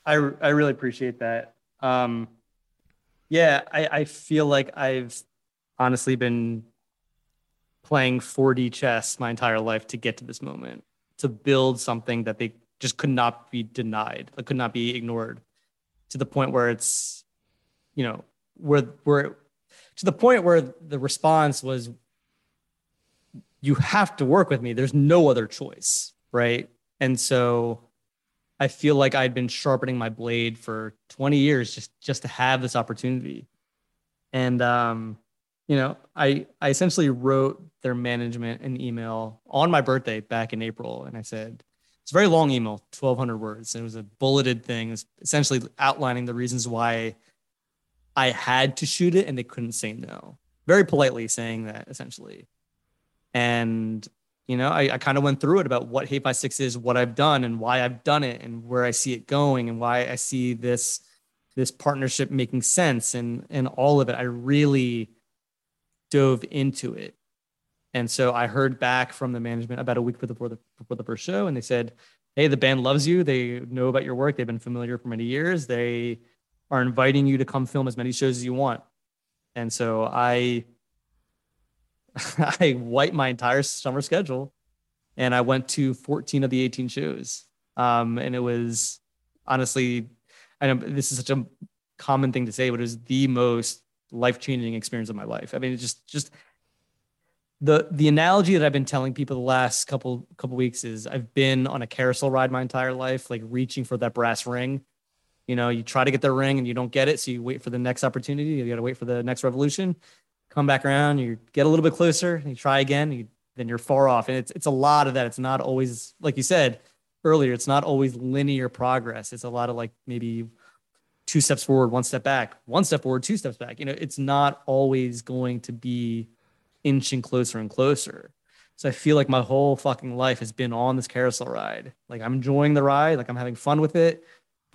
I, I really appreciate that. Um, yeah, I, I feel like I've honestly been playing 4D chess my entire life to get to this moment, to build something that they just could not be denied, that could not be ignored, to the point where it's, you know, where where to the point where the response was, you have to work with me. There's no other choice, right? And so I feel like I'd been sharpening my blade for 20 years just just to have this opportunity. And um, you know, I I essentially wrote their management an email on my birthday back in April, and I said it's a very long email, 1,200 words, and it was a bulleted thing, essentially outlining the reasons why I had to shoot it, and they couldn't say no. Very politely saying that, essentially. And you know, I, I kind of went through it about what Hate5six is, what I've done, and why I've done it, and where I see it going, and why I see this this partnership making sense, and and all of it. I really dove into it, and so I heard back from the management about a week before the before the first show, and they said, "Hey, the band loves you. They know about your work. They've been familiar for many years. They are inviting you to come film as many shows as you want." And so I <laughs> I wiped my entire summer schedule and I went to 14 of the 18 shows. Um, and it was honestly, I know this is such a common thing to say, but it was the most life changing experience of my life. I mean, just, just the, the analogy that I've been telling people the last couple, couple weeks is I've been on a carousel ride my entire life, like reaching for that brass ring. You know, you try to get the ring and you don't get it. So you wait for the next opportunity. You got to wait for the next revolution come back around, you get a little bit closer, and you try again, you, then you're far off. And it's it's a lot of that. It's not always like you said earlier. It's not always linear progress. It's a lot of like maybe two steps forward, one step back, one step forward, two steps back. You know, it's not always going to be inching closer and closer. So I feel like my whole fucking life has been on this carousel ride. Like I'm enjoying the ride, like I'm having fun with it,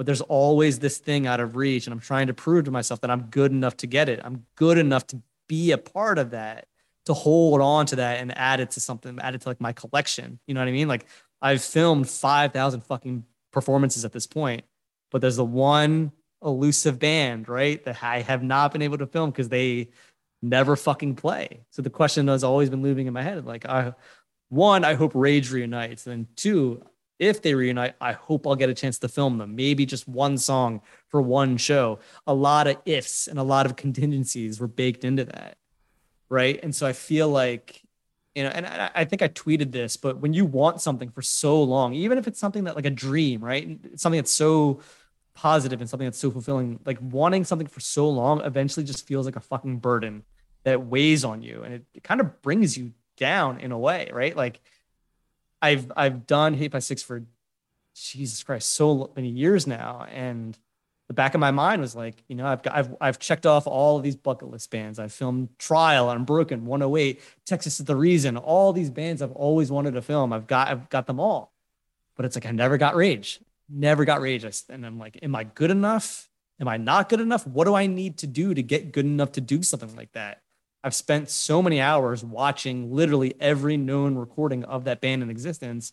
but there's always this thing out of reach and I'm trying to prove to myself that I'm good enough to get it. I'm good enough to be a part of that, to hold on to that and add it to something, add it to like my collection. You know what I mean? Like I've filmed 5,000 fucking performances at this point, but there's the one elusive band, right? That I have not been able to film because they never fucking play. So the question has always been looming in my head. Like, I, one, I hope Rage reunites. And two, if they reunite, I hope I'll get a chance to film them. Maybe just one song for one show. A lot of ifs and a lot of contingencies were baked into that. Right. And so I feel like, you know, and I, think I tweeted this, but when you want something for so long, even if it's something that like a dream, right? Something that's so positive and something that's so fulfilling, like wanting something for so long eventually just feels like a fucking burden that weighs on you and it, it kind of brings you down in a way, right? Like I've I've done Hate5six for Jesus Christ so many years now, and the back of my mind was like, you know, I've got, I've I've checked off all of these bucket list bands. I've filmed Trial, Unbroken, 108, Texas is the Reason. All these bands I've always wanted to film. I've got I've got them all, but it's like I never got Rage, never got Rage, and I'm like, am I good enough? Am I not good enough? What do I need to do to get good enough to do something like that? I've spent so many hours watching literally every known recording of that band in existence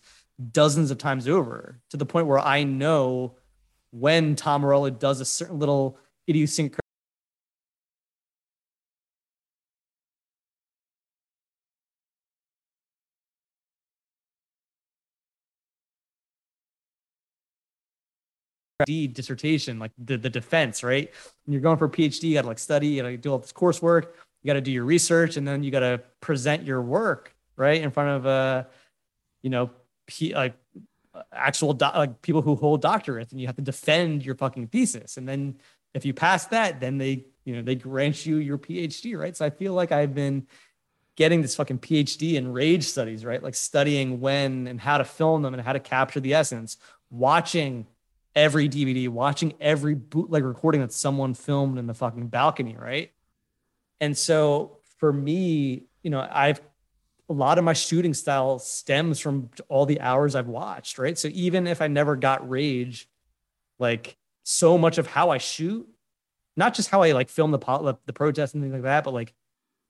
dozens of times over to the point where I know when Tom Morello does a certain little idiosyncratic dissertation, like the, the defense, right? When you're going for a PhD, you got to like study, you got to do all this coursework, you got to do your research, and then you got to present your work, right, in front of uh, you know, like actual do- like people who hold doctorates, and you have to defend your fucking thesis. And then if you pass that, then they you know they grant you your PhD, right? So I feel like I've been getting this fucking PhD in rage studies, right? Like studying when and how to film them and how to capture the essence, watching every DVD, watching every bootleg recording that someone filmed in the fucking balcony, right? And so for me, you know, I've a lot of my shooting style stems from all the hours I've watched, right? So even if I never got rage, like so much of how I shoot, not just how I like film the pot, the protest and things like that, but like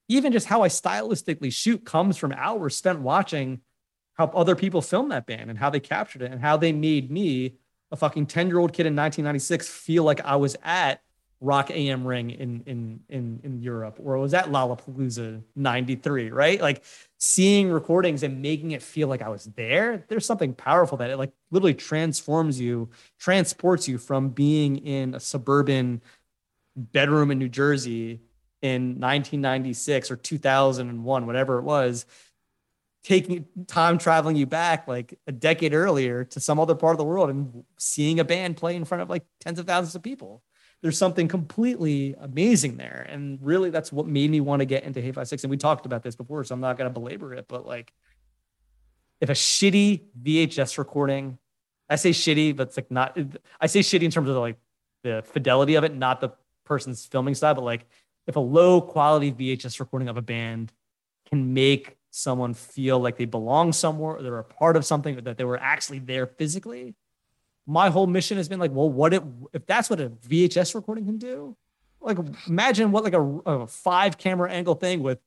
even just how I stylistically shoot comes from hours spent watching how other people film that band and how they captured it and how they made me, a fucking 10 year old kid in 1996, feel like I was at Rock am Ring in in in in Europe, or was that Lollapalooza '93, right? Like seeing recordings and making it feel like I was there. There's something powerful that it like literally transforms you, transports you from being in a suburban bedroom in New Jersey in 1996 or 2001, whatever it was, taking time traveling you back like a decade earlier to some other part of the world and seeing a band play in front of like tens of thousands of people there's something completely amazing there. And really, that's what made me want to get into by Six. And we talked about this before, so I'm not going to belabor it. But like, if a shitty VHS recording, I say shitty, but it's like not, I say shitty in terms of like the fidelity of it, not the person's filming style, but like if a low quality VHS recording of a band can make someone feel like they belong somewhere or they're a part of something or that they were actually there physically, my whole mission has been like, well, what if if that's what a VHS recording can do? Like, imagine what like a, a five camera angle thing with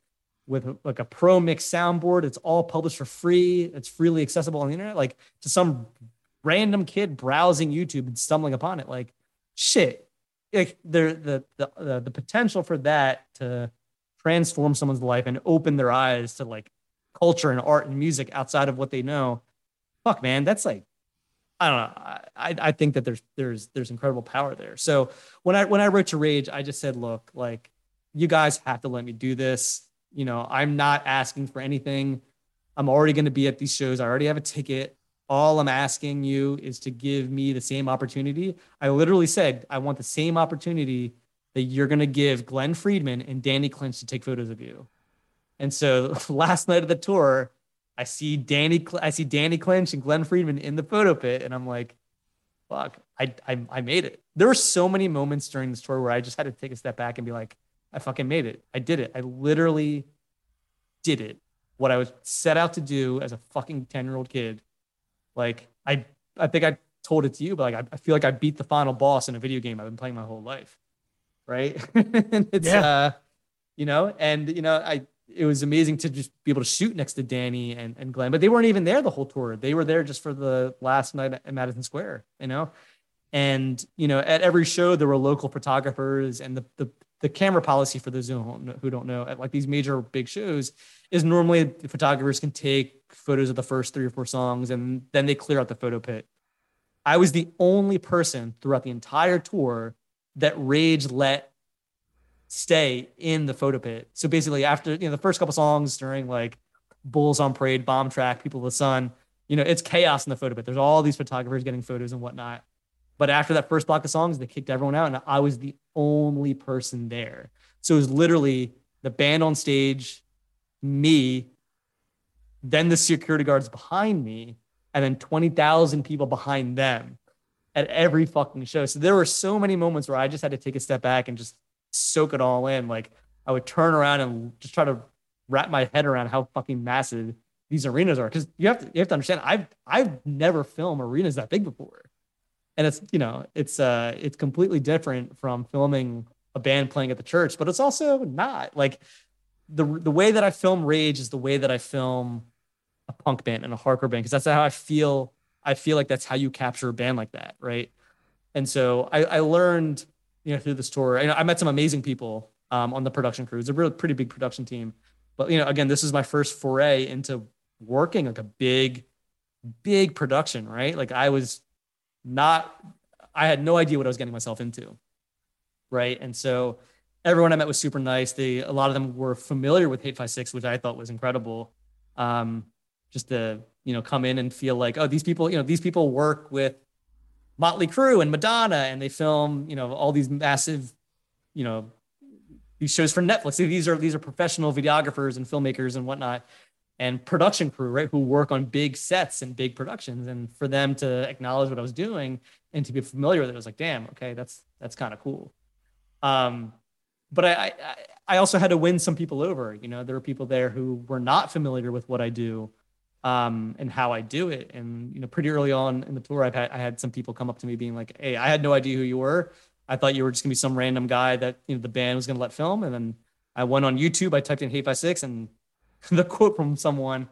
with like a pro mix soundboard. It's all published for free. It's freely accessible on the internet. Like to some random kid browsing YouTube and stumbling upon it. Like shit. Like there the the the, the potential for that to transform someone's life and open their eyes to like culture and art and music outside of what they know. Fuck, man, that's like I don't know. I, I think that there's there's there's incredible power there. So when I when I wrote to Rage, I just said, look, like you guys have to let me do this. You know, I'm not asking for anything. I'm already going to be at these shows. I already have a ticket. All I'm asking you is to give me the same opportunity. I literally said I want the same opportunity that you're going to give Glen Friedman and Danny Clinch to take photos of you. And so <laughs> last night of the tour, I see Danny, I see Danny Clinch and Glen Friedman in the photo pit, and I'm like, fuck, I, I, I made it. There were so many moments during this tour where I just had to take a step back and be like, I fucking made it. I did it. I literally did it. What I was set out to do as a fucking 10 year old kid. Like, I, I think I told it to you, but like, I, I feel like I beat the final boss in a video game I've been playing my whole life. Right. <laughs> and it's, yeah. uh, you know, and, you know, I, it was amazing to just be able to shoot next to Danny and, and Glenn, but they weren't even there the whole tour. They were there just for the last night at Madison Square, you know? And, you know, at every show, there were local photographers and the, the, the camera policy for those who don't, know, who don't know at like these major big shows is normally the photographers can take photos of the first three or four songs and then they clear out the photo pit. I was the only person throughout the entire tour that Rage let stay in the photo pit. So basically, after you know the first couple songs during like Bulls on Parade, Bomb Track, People of the Sun, you know, it's chaos in the photo pit. There's all these photographers getting photos and whatnot. But after that first block of songs, they kicked everyone out, and I was the only person there. So it was literally the band on stage, me, then the security guards behind me, and then 20,000 people behind them at every fucking show. So there were so many moments where I just had to take a step back and just soak it all in. Like I would turn around and just try to wrap my head around how fucking massive these arenas are. Cause you have to you have to understand I've I've never filmed arenas that big before. And it's you know, it's uh it's completely different from filming a band playing at the church, but it's also not. Like the the way that I film Rage is the way that I film a punk band and a hardcore band because that's how I feel. I feel like that's how you capture a band like that, right? And so I, I learned, you know, through this tour. I, I met some amazing people um, on the production crew. It's a really pretty big production team. But you know, again, this is my first foray into working like a big, big production, right? Like I was not, I had no idea what I was getting myself into, right? And so everyone I met was super nice. They a lot of them were familiar with Hate5six, which I thought was incredible. Um, just to you know come in and feel like oh these people you know these people work with Motley Crue and Madonna and they film you know all these massive you know these shows for Netflix. These are these are professional videographers and filmmakers and whatnot and production crew right who work on big sets and big productions and for them to acknowledge what I was doing and to be familiar with it I was like damn okay that's that's kind of cool. Um, but I, I I also had to win some people over. You know, there were people there who were not familiar with what I do, um, and how I do it. And you know, pretty early on in the tour, I've had I had some people come up to me being like, "Hey, I had no idea who you were. I thought you were just gonna be some random guy that you know the band was gonna let film." And then I went on YouTube. I typed in Hate5six, and <laughs> the quote from someone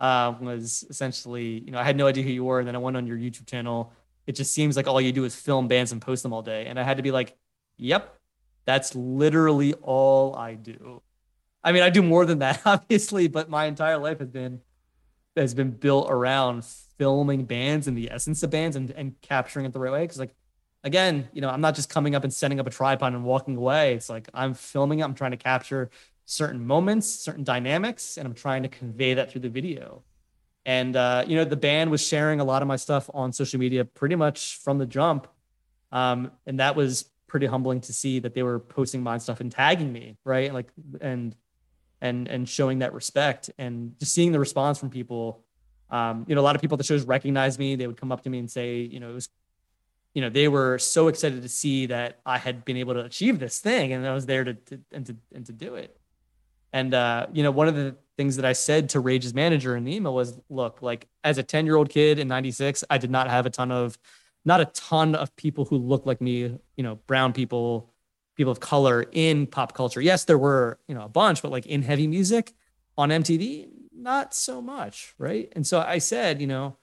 uh, was essentially, you know, I had no idea who you were. And then I went on your YouTube channel. It just seems like all you do is film bands and post them all day. And I had to be like, "Yep, that's literally all I do." I mean, I do more than that, <laughs> obviously, but my entire life has been has been built around filming bands and the essence of bands and, and capturing it the right way. Cause like, again, you know, I'm not just coming up and setting up a tripod and walking away. It's like I'm filming it. I'm trying to capture certain moments, certain dynamics, and I'm trying to convey that through the video. And uh, you know, the band was sharing a lot of my stuff on social media pretty much from the jump. Um, and that was pretty humbling to see that they were posting my stuff and tagging me, right? Like and and and showing that respect and just seeing the response from people. Um, you know, a lot of people at the shows recognized me. They would come up to me and say, you know, it was, you know, they were so excited to see that I had been able to achieve this thing, and I was there to, to and to and to do it. And uh, you know, one of the things that I said to Rage's manager in the email was, look, like as a 10 year old kid in 96, I did not have a ton of, not a ton of people who look like me, you know, brown people, people of color in pop culture. Yes, there were, you know, a bunch, but like in heavy music on MTV, not so much, right? And so I said, you know,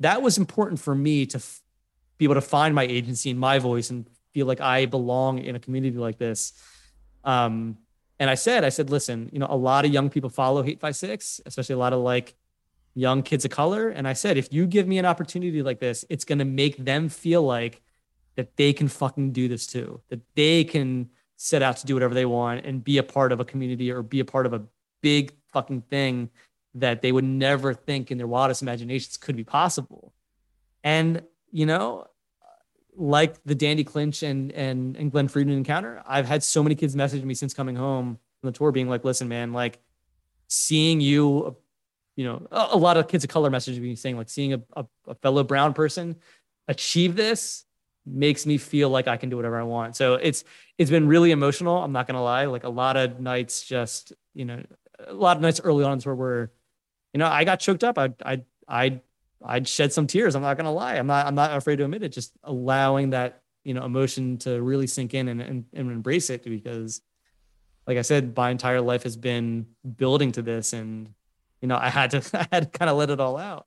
that was important for me to f- be able to find my agency and my voice and feel like I belong in a community like this. Um, and I said, I said, listen, you know, a lot of young people follow Hate5six, especially a lot of like young kids of color. And I said, if you give me an opportunity like this, it's going to make them feel like that they can fucking do this too, that they can set out to do whatever they want and be a part of a community or be a part of a big fucking thing that they would never think in their wildest imaginations could be possible. And, you know, like the Danny Clinch and, and, and Glen Friedman encounter, I've had so many kids message me since coming home from the tour being like, listen, man, like seeing you, you know, a, a lot of kids of color message me saying like seeing a, a, a fellow brown person achieve this makes me feel like I can do whatever I want. So it's it's been really emotional. I'm not gonna lie. Like a lot of nights, just you know, a lot of nights early on where we're, you know, I got choked up. I I I I'd shed some tears. I'm not gonna lie. I'm not I'm not afraid to admit it. Just allowing that you know emotion to really sink in and and, and embrace it because, like I said, my entire life has been building to this, and you know I had to <laughs> I had to kind of let it all out.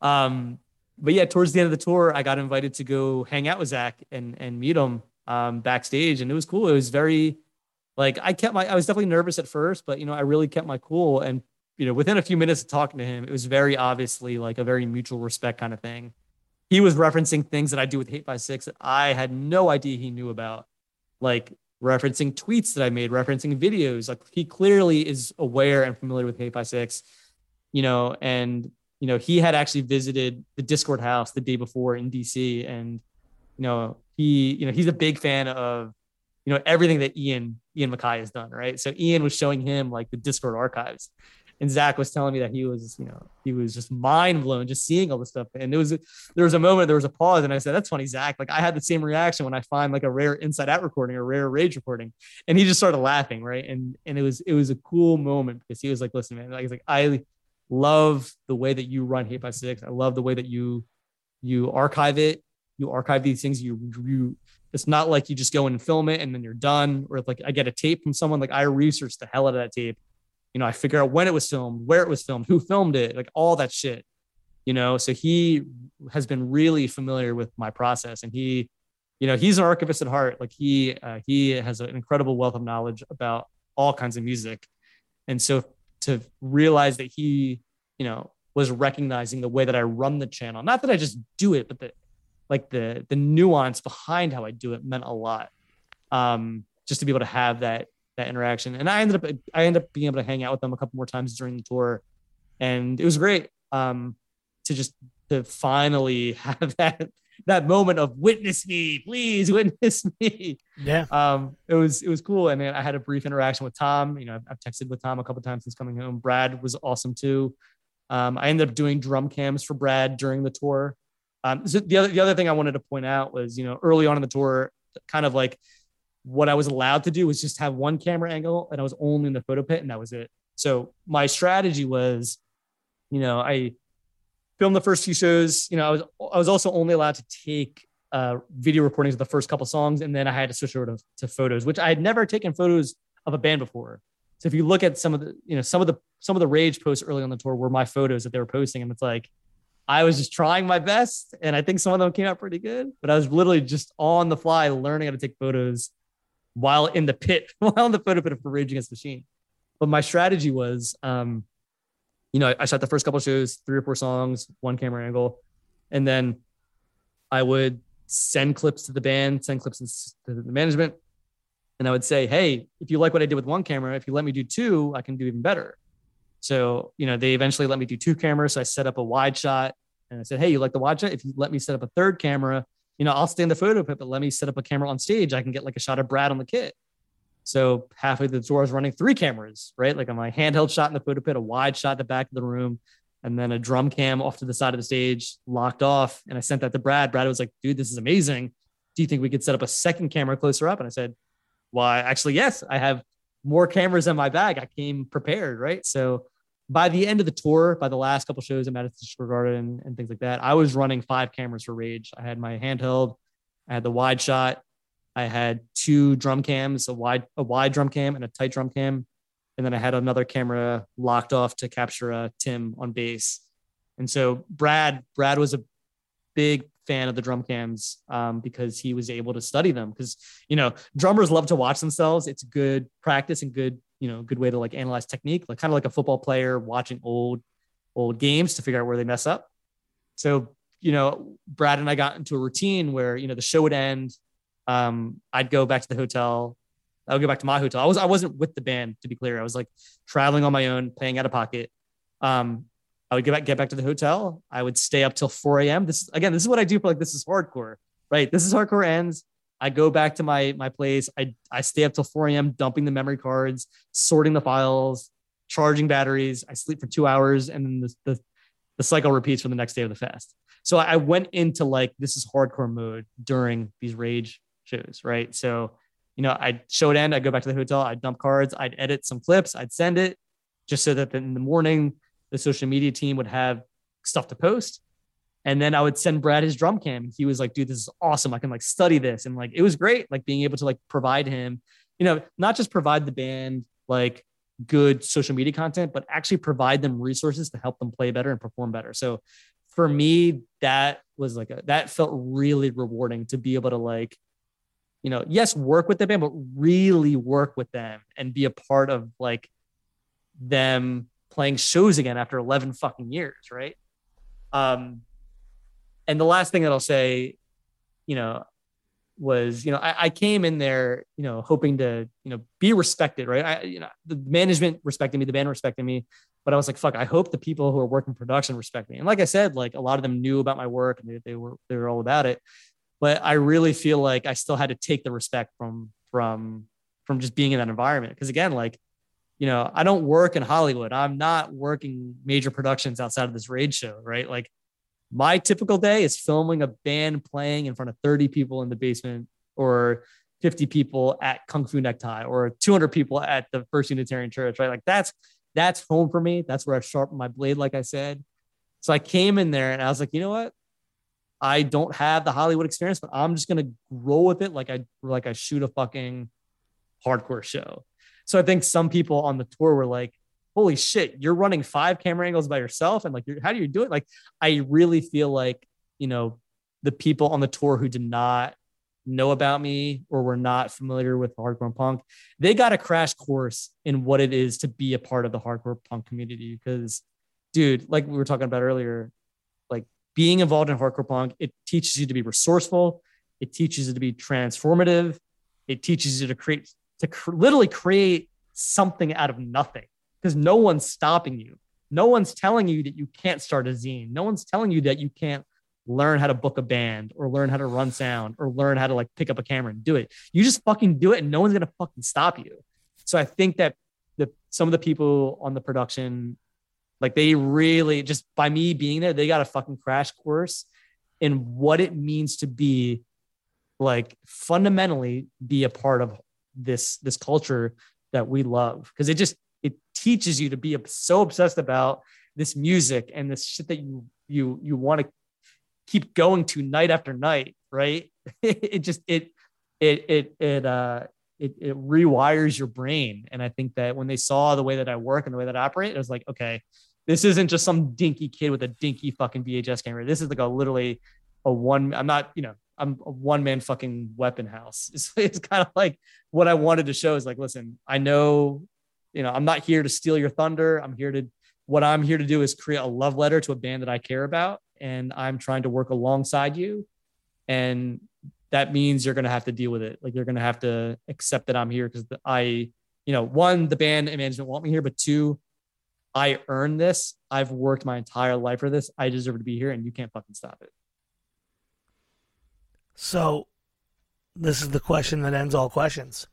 Um, but yeah, towards the end of the tour, I got invited to go hang out with Zach and and meet him um, backstage, and it was cool. It was very like I kept my I was definitely nervous at first, but you know I really kept my cool. And you know within a few minutes of talking to him, it was very obviously like a very mutual respect kind of thing. He was referencing things that I do with Hate5six that I had no idea he knew about, like referencing tweets that I made, referencing videos. Like he clearly is aware and familiar with Hate5six, you know, and you know, he had actually visited the Dischord house the day before in DC and you know, he, you know, he's a big fan of, you know, everything that Ian, Ian MacKaye has done, right? So Ian was showing him like the Dischord archives. And Zach was telling me that he was, you know, he was just mind blown just seeing all this stuff. And it was there was a moment, there was a pause, and I said, That's funny, Zach. Like I had the same reaction when I find like a rare Inside Out recording or rare rage recording. And he just started laughing, right? And and it was it was a cool moment because he was like, Listen, man, like he's like, I love the way that you run Hate5six. I love the way that you you archive it. You archive these things. You you it's not like you just go and film it and then you're done. Or like I get a tape from someone, like I research the hell out of that tape. You know, I figure out when it was filmed, where it was filmed, who filmed it, like all that shit. You know, so he has been really familiar with my process, and he, you know, he's an archivist at heart. Like he uh, he has an incredible wealth of knowledge about all kinds of music, and so to realize that he, you know, was recognizing the way that I run the channel. Not that I just do it, but the like the the nuance behind how I do it meant a lot. Um, just to be able to have that that interaction. And I ended up I ended up being able to hang out with them a couple more times during the tour, and it was great. Um, to just to finally <laughs> have that that moment of witness me, please <laughs> witness me. Yeah. Um, it was it was cool, and then I had a brief interaction with Tom. You know, I've, I've texted with Tom a couple times since coming home. Brad was awesome too. Um, I ended up doing drum cams for Brad during the tour. Um, so the other the other thing I wanted to point out was, you know, early on in the tour, kind of like what I was allowed to do was just have one camera angle, and I was only in the photo pit, and that was it. So my strategy was, you know, I filmed the first few shows. You know, I was I was also only allowed to take uh, video recordings of the first couple songs, and then I had to switch over to, to photos, which I had never taken photos of a band before. So if you look at some of the, you know, some of the some of the rage posts early on the tour were my photos that they were posting, and it's like I was just trying my best, and I think some of them came out pretty good. But I was literally just on the fly learning how to take photos while in the pit, <laughs> while in the photo pit for Rage Against the Machine. But my strategy was, um, you know, I, shot the first couple shows, three or four songs, one camera angle, and then I would send clips to the band, send clips to the management, and I would say, hey, if you like what I did with one camera, if you let me do two, I can do even better. So, you know, they eventually let me do two cameras. So I set up a wide shot and I said, Hey, you like the wide shot? If you let me set up a third camera, you know, I'll stay in the photo pit, but let me set up a camera on stage. I can get like a shot of Brad on the kit. So halfway through the tour, I was running three cameras, right? Like on my handheld shot in the photo pit, a wide shot at the back of the room, and then a drum cam off to the side of the stage, locked off. And I sent that to Brad. Brad was like, dude, this is amazing. Do you think we could set up a second camera closer up? And I said, why? Actually, yes, I have more cameras in my bag. I came prepared, right? So by the end of the tour, by the last couple shows at Madison Square Garden and things like that, I was running five cameras for Rage. I had my handheld, I had the wide shot, I had two drum cams, a wide a wide drum cam and a tight drum cam, and then I had another camera locked off to capture uh, Tim on bass. And so Brad Brad was a big fan of the drum cams um, because he was able to study them. Because you know drummers love to watch themselves. It's good practice and good you know good way to like analyze technique like kind of like a football player watching old old games to figure out where they mess up. So you know brad and i got into a routine where you know the show would end um, i'd go back to the hotel i would go back to my hotel i was i wasn't with the band to be clear i was like traveling on my own paying out of pocket um, i would get back get back to the hotel i would stay up till 4 a.m this again this is what i do for like this is hardcore right this is hardcore ends I go back to my my place. I I stay up till 4 a.m. dumping the memory cards, sorting the files, charging batteries. I sleep for two hours, and then the the, the cycle repeats for the next day of the fest. So I went into like this is hardcore mode during these rage shows, right? So you know, I'd show it end, I'd go back to the hotel, I'd dump cards, I'd edit some clips, I'd send it just so that in the morning the social media team would have stuff to post. And then I would send Brad his drum cam. He was like, dude, this is awesome. I can like study this. And like, it was great, like being able to like provide him, you know, not just provide the band like good social media content, but actually provide them resources to help them play better and perform better. So for me, that was like, a, that felt really rewarding to be able to like, you know, yes, work with the band, but really work with them and be a part of like them playing shows again after 11 fucking years. Right. Um, and the last thing that I'll say, you know, was you know I, I, came in there you know hoping to you know be respected right I you know the management respected me the band respected me but I was like fuck I hope the people who are working production respect me and like I said like a lot of them knew about my work and they, they were they were all about it but I really feel like I still had to take the respect from from from just being in that environment. Because again, like, you know, I don't work in Hollywood. I'm not working major productions outside of this Rage show, right? Like my typical day is filming a band playing in front of 30 people in the basement or 50 people at Kung Fu Necktie or 200 people at the First Unitarian Church, right? Like that's that's home for me. That's where I sharpen my blade, like I said. So I came in there and I was like, you know what? I don't have the Hollywood experience, but I'm just gonna roll with it like I like I shoot a fucking hardcore show. So I think some people on the tour were like, holy shit, you're running five camera angles by yourself. And like, how do you do it? Like, I really feel like, you know, the people on the tour who did not know about me or were not familiar with hardcore punk, they got a crash course in what it is to be a part of the hardcore punk community. Because, dude, like we were talking about earlier, like being involved in hardcore punk, it teaches you to be resourceful, it teaches you to be transformative, it teaches you to create to cr- literally create something out of nothing because no one's stopping you. No one's telling you that you can't start a zine. No one's telling you that you can't learn how to book a band or learn how to run sound or learn how to like pick up a camera and do it. You just fucking do it and no one's gonna fucking stop you. So I think that the some of the people on the production, like they really just by me being there, they got a fucking crash course in what it means to be like fundamentally be a part of this this culture that we love. Because it just it teaches you to be so obsessed about this music and this shit that you you you want to keep going to night after night right? <laughs> It just it it it it uh it, it rewires your brain and i think that when they saw the way that i work and the way that i operate it was like okay this isn't just some dinky kid with a dinky fucking vhs camera this is like a literally a one i'm not you know I'm a one man fucking weapon house. <laughs> It's, it's kind of like what I wanted to show is like, listen, I know, you know, I'm not here to steal your thunder. I'm here to, what I'm here to do is create a love letter to a band that I care about. And I'm trying to work alongside you. And that means you're going to have to deal with it. Like you're going to have to accept that I'm here because I, you know, one, the band and management want me here, but two, I earned this. I've worked my entire life for this. I deserve to be here and you can't fucking stop it. So, this is the question that ends all questions.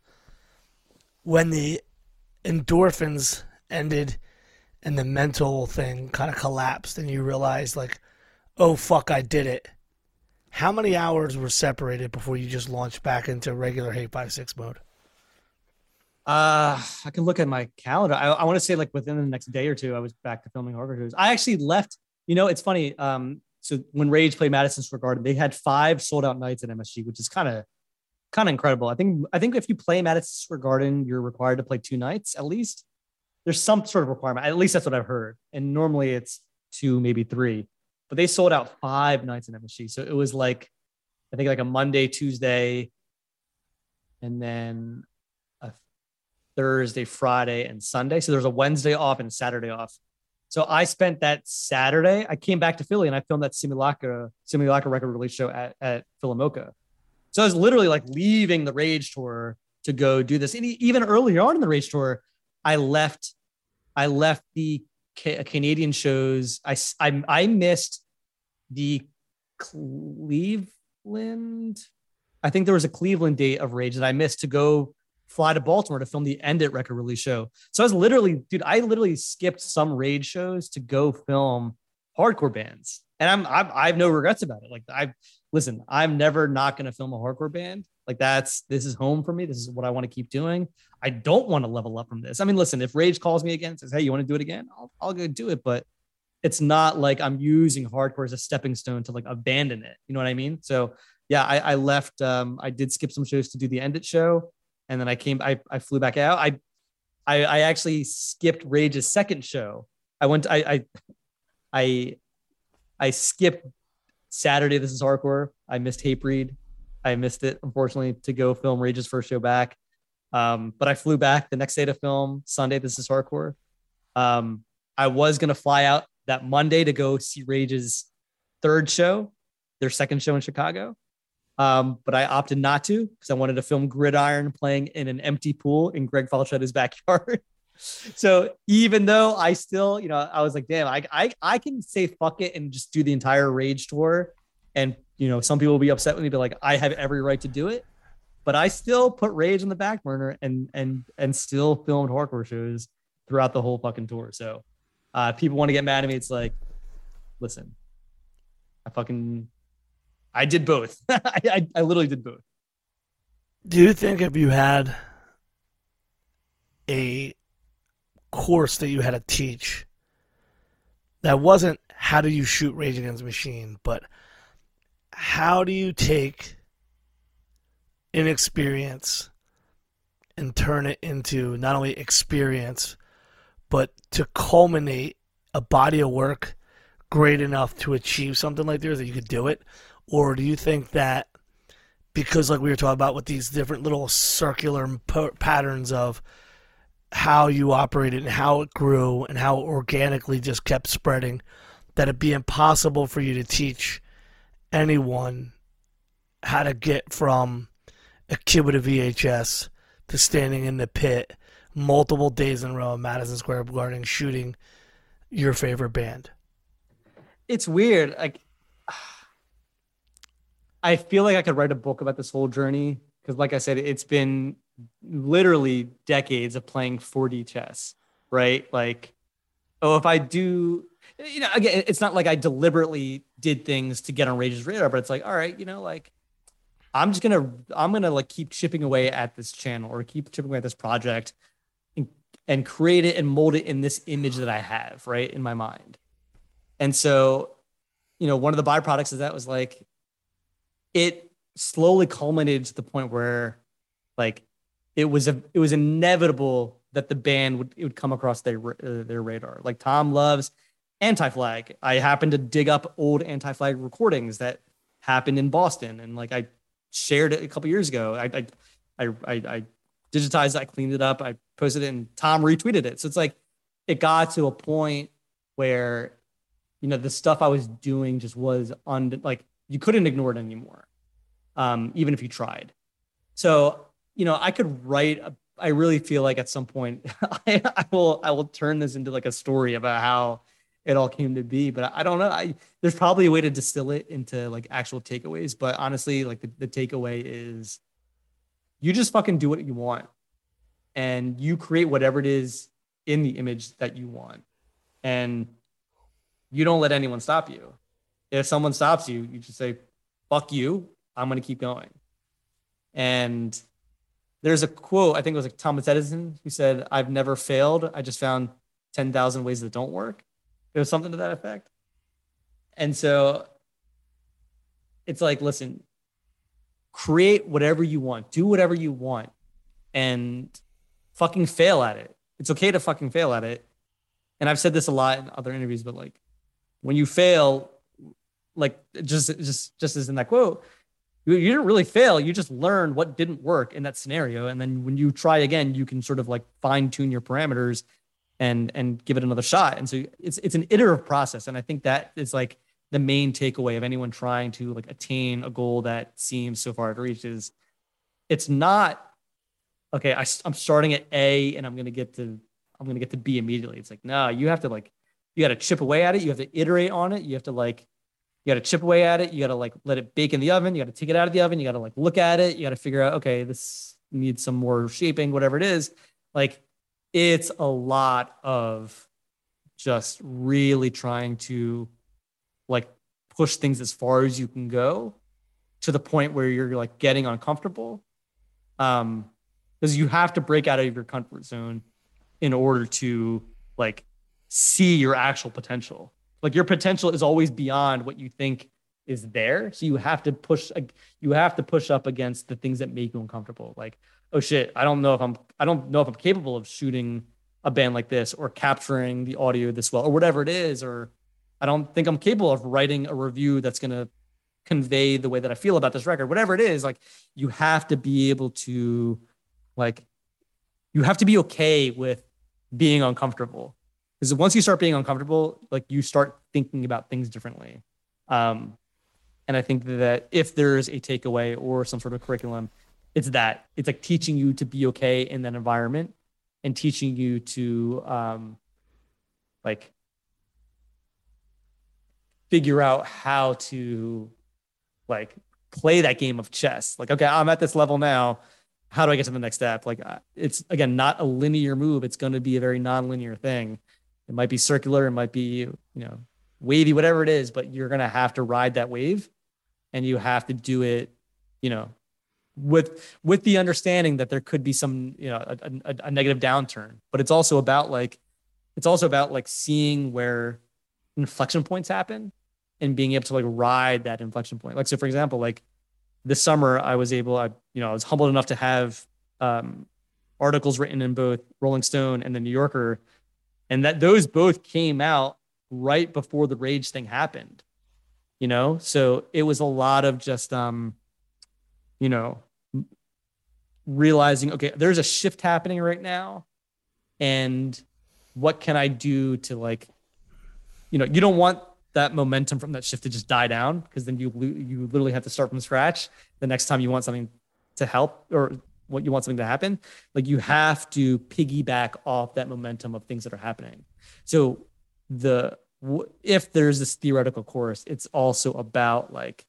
When the endorphins ended and the mental thing kind of collapsed, and you realized, like, oh, fuck, I did it. How many hours were separated before you just launched back into regular Hate5six mode? Uh, I can look at my calendar. I, I want to say like within the next day or two, I was back to filming horror shows. I actually left. You know, it's funny. Um, so when Rage played Madison Square Garden, they had five sold out nights at MSG, which is kind of kind of incredible. I think I think if you play Madison Square Garden, you're required to play two nights at least. There's some sort of requirement. At least that's what I've heard. And normally it's two, maybe three. But they sold out five nights in MSG. So it was like I think like a Monday, Tuesday, and then a Thursday, Friday, and Sunday. So there's a Wednesday off and Saturday off. So I spent that Saturday. I came back to Philly and I filmed that Simulacra Simulacra record release show at at Philomoka. So I was literally like leaving the Rage tour to go do this. And even earlier on in the Rage tour, I left. I left the Canadian shows. I I, I missed the Cleveland. I think there was a Cleveland date of Rage that I missed to go fly to Baltimore to film the End It record release show. So I was literally, dude, I literally skipped some rage shows to go film hardcore bands. And I'm, I'm I have no regrets about it. Like I listen, I'm never not going to film a hardcore band. Like that's this is home for me. This is what I want to keep doing. I don't want to level up from this. I mean, listen, if Rage calls me again, says, "Hey, you want to do it again?" I'll, I'll go do it. But it's not like I'm using hardcore as a stepping stone to like abandon it. You know what I mean? So yeah, I, I left. Um, I did skip some shows to do the End It show and then I came, I, I flew back out. I, I, I actually skipped Rage's second show. I went, I, I, I, I skipped Saturday. This is hardcore. I missed Hate Hatebreed. I missed it, unfortunately, to go film Rage's first show back. Um, but I flew back the next day to film Sunday. This is hardcore. Um, I was gonna fly out that Monday to go see Rage's third show, their second show in Chicago. Um, but I opted not to because I wanted to film Gridiron playing in an empty pool in Greg Falchetta's backyard. <laughs> so even though I still, you know, I was like, damn, I, I, I can say fuck it and just do the entire Rage tour and you know, some people will be upset with me, but like I have every right to do it. But I still put Rage on the back burner and and and still filmed hardcore shows throughout the whole fucking tour. So uh people want to get mad at me. It's like, listen, I fucking I did both. <laughs> I, I I literally did both. Do you think if you had a course that you had to teach that wasn't how do you shoot Rage Against the Machine, but how do you take inexperience and turn it into not only experience, but to culminate a body of work great enough to achieve something like this that you could do it? Or do you think that because, like we were talking about with these different little circular p- patterns of how you operated and how it grew and how organically just kept spreading, that it'd be impossible for you to teach anyone how to get from a with a VHS to standing in the pit multiple days in a row at Madison Square Garden shooting your favorite band. It's weird. Like <sighs> I feel like I could write a book about this whole journey because, like I said, it's been literally decades of playing 4D chess, right? Like, oh, if I do, you know, again, it's not like I deliberately did things to get on Rage's radar, but it's like, all right, you know, like I'm just gonna, I'm gonna like keep chipping away at this channel or keep chipping away at this project and, create it and mold it in this image that I have, right, in my mind. And so, you know, one of the byproducts of that was like, it slowly culminated to the point where, like, it was a it was inevitable that the band would it would come across their uh, their radar. Like Tom loves Anti-Flag. I happened to dig up old Anti-Flag recordings that happened in Boston, and like I shared it a couple years ago. I I, I, I digitized it, I cleaned it up, I posted it, and Tom retweeted it. So it's like it got to a point where you know the stuff I was doing just was on like you couldn't ignore it anymore, um, even if you tried. So you know, I could write. A, I really feel like at some point <laughs> I, I, will I will turn this into like a story about how it all came to be. But I don't know. I there's probably a way to distill it into like actual takeaways. But honestly, like the, the takeaway is you just fucking do what you want and you create whatever it is in the image that you want. And you don't let anyone stop you. If someone stops you, you just say, fuck you. I'm going to keep going. And there's a quote, I think it was like Thomas Edison, who said, I've never failed. I just found 10,000 ways that don't work. It was something to that effect. And so it's like, listen, create whatever you want, do whatever you want, and fucking fail at it. It's okay to fucking fail at it. And I've said this a lot in other interviews, but like when you fail, like just just just as in that quote, you, you didn't really fail. You just learned what didn't work in that scenario. And then when you try again, you can sort of like fine tune your parameters and and give it another shot. And so it's it's an iterative process. And I think that is like the main takeaway of anyone trying to like attain a goal that seems so far to reach is it's not okay. I, I'm starting at A and I'm gonna get to I'm gonna get to B immediately. It's like no, you have to like you got to chip away at it. You have to iterate on it. You have to like you got to chip away at it. You got to like let it bake in the oven. You got to take it out of the oven. You got to like look at it. You got to figure out, okay, this needs some more shaping, whatever it is. Like it's a lot of just really trying to like push things as far as you can go to the point where you're like getting uncomfortable. Um, because you have to break out of your comfort zone in order to like see your actual potential. Like your potential is always beyond what you think is there. So you have to push you have to push up against the things that make you uncomfortable. Like oh shit i don't know if i'm i don't know if i'm capable of shooting a band like this or capturing the audio this well or whatever it is or i don't think i'm capable of writing a review that's going to convey the way that i feel about this record. Whatever it is like you have to be able to like you have to be okay with being uncomfortable. Because once you start being uncomfortable, like you start thinking about things differently. Um, and I think that if there's a takeaway or some sort of curriculum, it's that. It's like teaching you to be okay in that environment and teaching you to um, like figure out how to like play that game of chess. Like, okay, I'm at this level now. How do I get to the next step? Like, uh, it's again not a linear move. It's going to be a very non-linear thing. It might be circular. It might be you know wavy, whatever it is. But you're going to have to ride that wave, and you have to do it. You know, with with the understanding that there could be some you know a, a, a negative downturn. But it's also about like it's also about like seeing where inflection points happen and being able to like ride that inflection point. Like so, for example, like this summer, I was able, I you know, I was humbled enough to have um, articles written in both Rolling Stone and the New Yorker, and that those both came out right before the rage thing happened. You know, so it was a lot of just um, you know, realizing okay, there's a shift happening right now, and what can I do to like, you know, you don't want that momentum from that shift to just die down because then you you literally have to start from scratch the next time you want something to help or what you want something to happen. Like you have to piggyback off that momentum of things that are happening. So the if there's this theoretical course it's also about like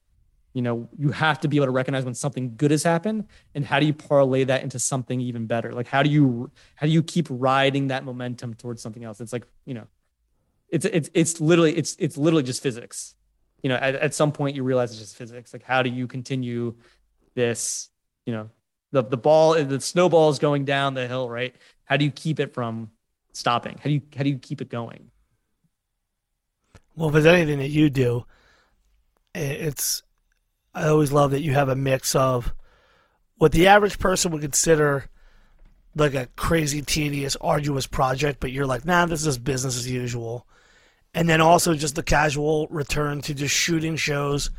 you know you have to be able to recognize when something good has happened and how do you parlay that into something even better? Like how do you how do you keep riding that momentum towards something else? It's like you know it's it's it's literally it's it's literally just physics. You know, at, at some point you realize it's just physics. Like how do you continue this, you know, the the ball the snowball is going down the hill, right? How do you keep it from stopping? How do you how do you keep it going? Well, if there's anything that you do, it's I always love that you have a mix of what the average person would consider like a crazy, tedious, arduous project, but you're like, nah, this is business as usual and then also just the casual return to just shooting shows,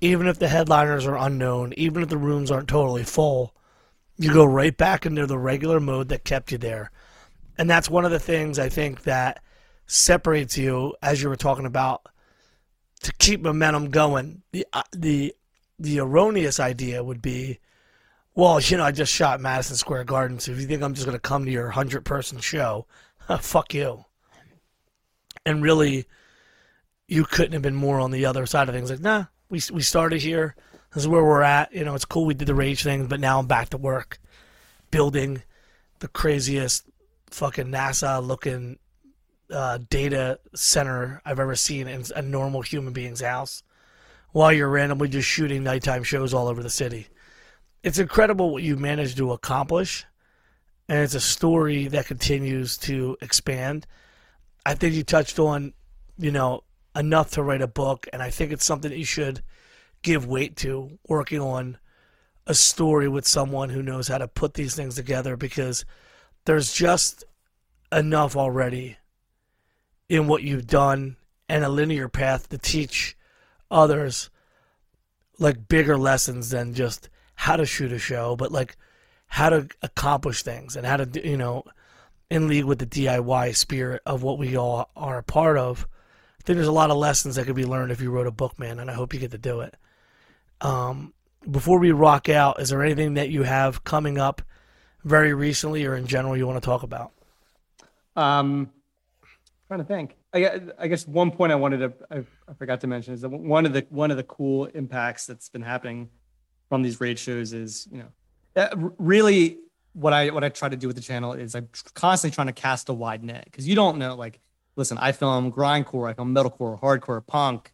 even if the headliners are unknown, even if the rooms aren't totally full, you go right back into the regular mode that kept you there. And that's one of the things I think that separates you, as you were talking about, to keep momentum going. The uh, the the erroneous idea would be, well, you know, I just shot Madison Square Garden, so if you think I'm just going to come to your hundred person show, <laughs> fuck you and really you couldn't have been more on the other side of things. Like, nah, we we started here. This is where we're at. You know, it's cool we did the rage thing, but now I'm back to work, building the craziest fucking NASA looking uh, data center I've ever seen in a normal human being's house, while you're randomly just shooting nighttime shows all over the city. It's incredible what you managed to accomplish, and it's a story that continues to expand I think you touched on, you know, enough to write a book, and I think it's something that you should give weight to working on a story with someone who knows how to put these things together because there's just enough already in what you've done and a linear path to teach others like bigger lessons than just how to shoot a show, but like how to accomplish things and how to, you know, in league with the DIY spirit of what we all are a part of. I think there's a lot of lessons that could be learned if you wrote a book, man, and I hope you get to do it. Um, before we rock out, is there anything that you have coming up very recently or in general you want to talk about? Um, trying to think. I, guess one point I wanted to I, I forgot to mention is that one of the one of the cool impacts that's been happening from these Rage shows is you know really what I what I try to do with the channel is I'm constantly trying to cast a wide net because you don't know like listen I film grindcore I film metalcore hardcore punk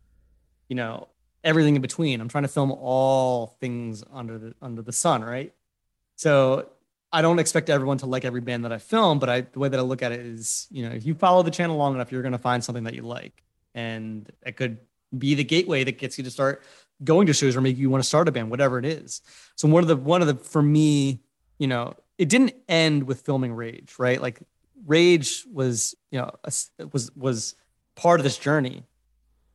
you know everything in between. I'm trying to film all things under the under the sun right? So I don't expect everyone to like every band that I film but I the way that I look at it is you know if you follow the channel long enough you're going to find something that you like. And it could be the gateway that gets you to start going to shows or make you want to start a band whatever it is. So one of the one of the for me you know it didn't end with filming Rage, right? Like Rage was, you know, a, was was part of this journey.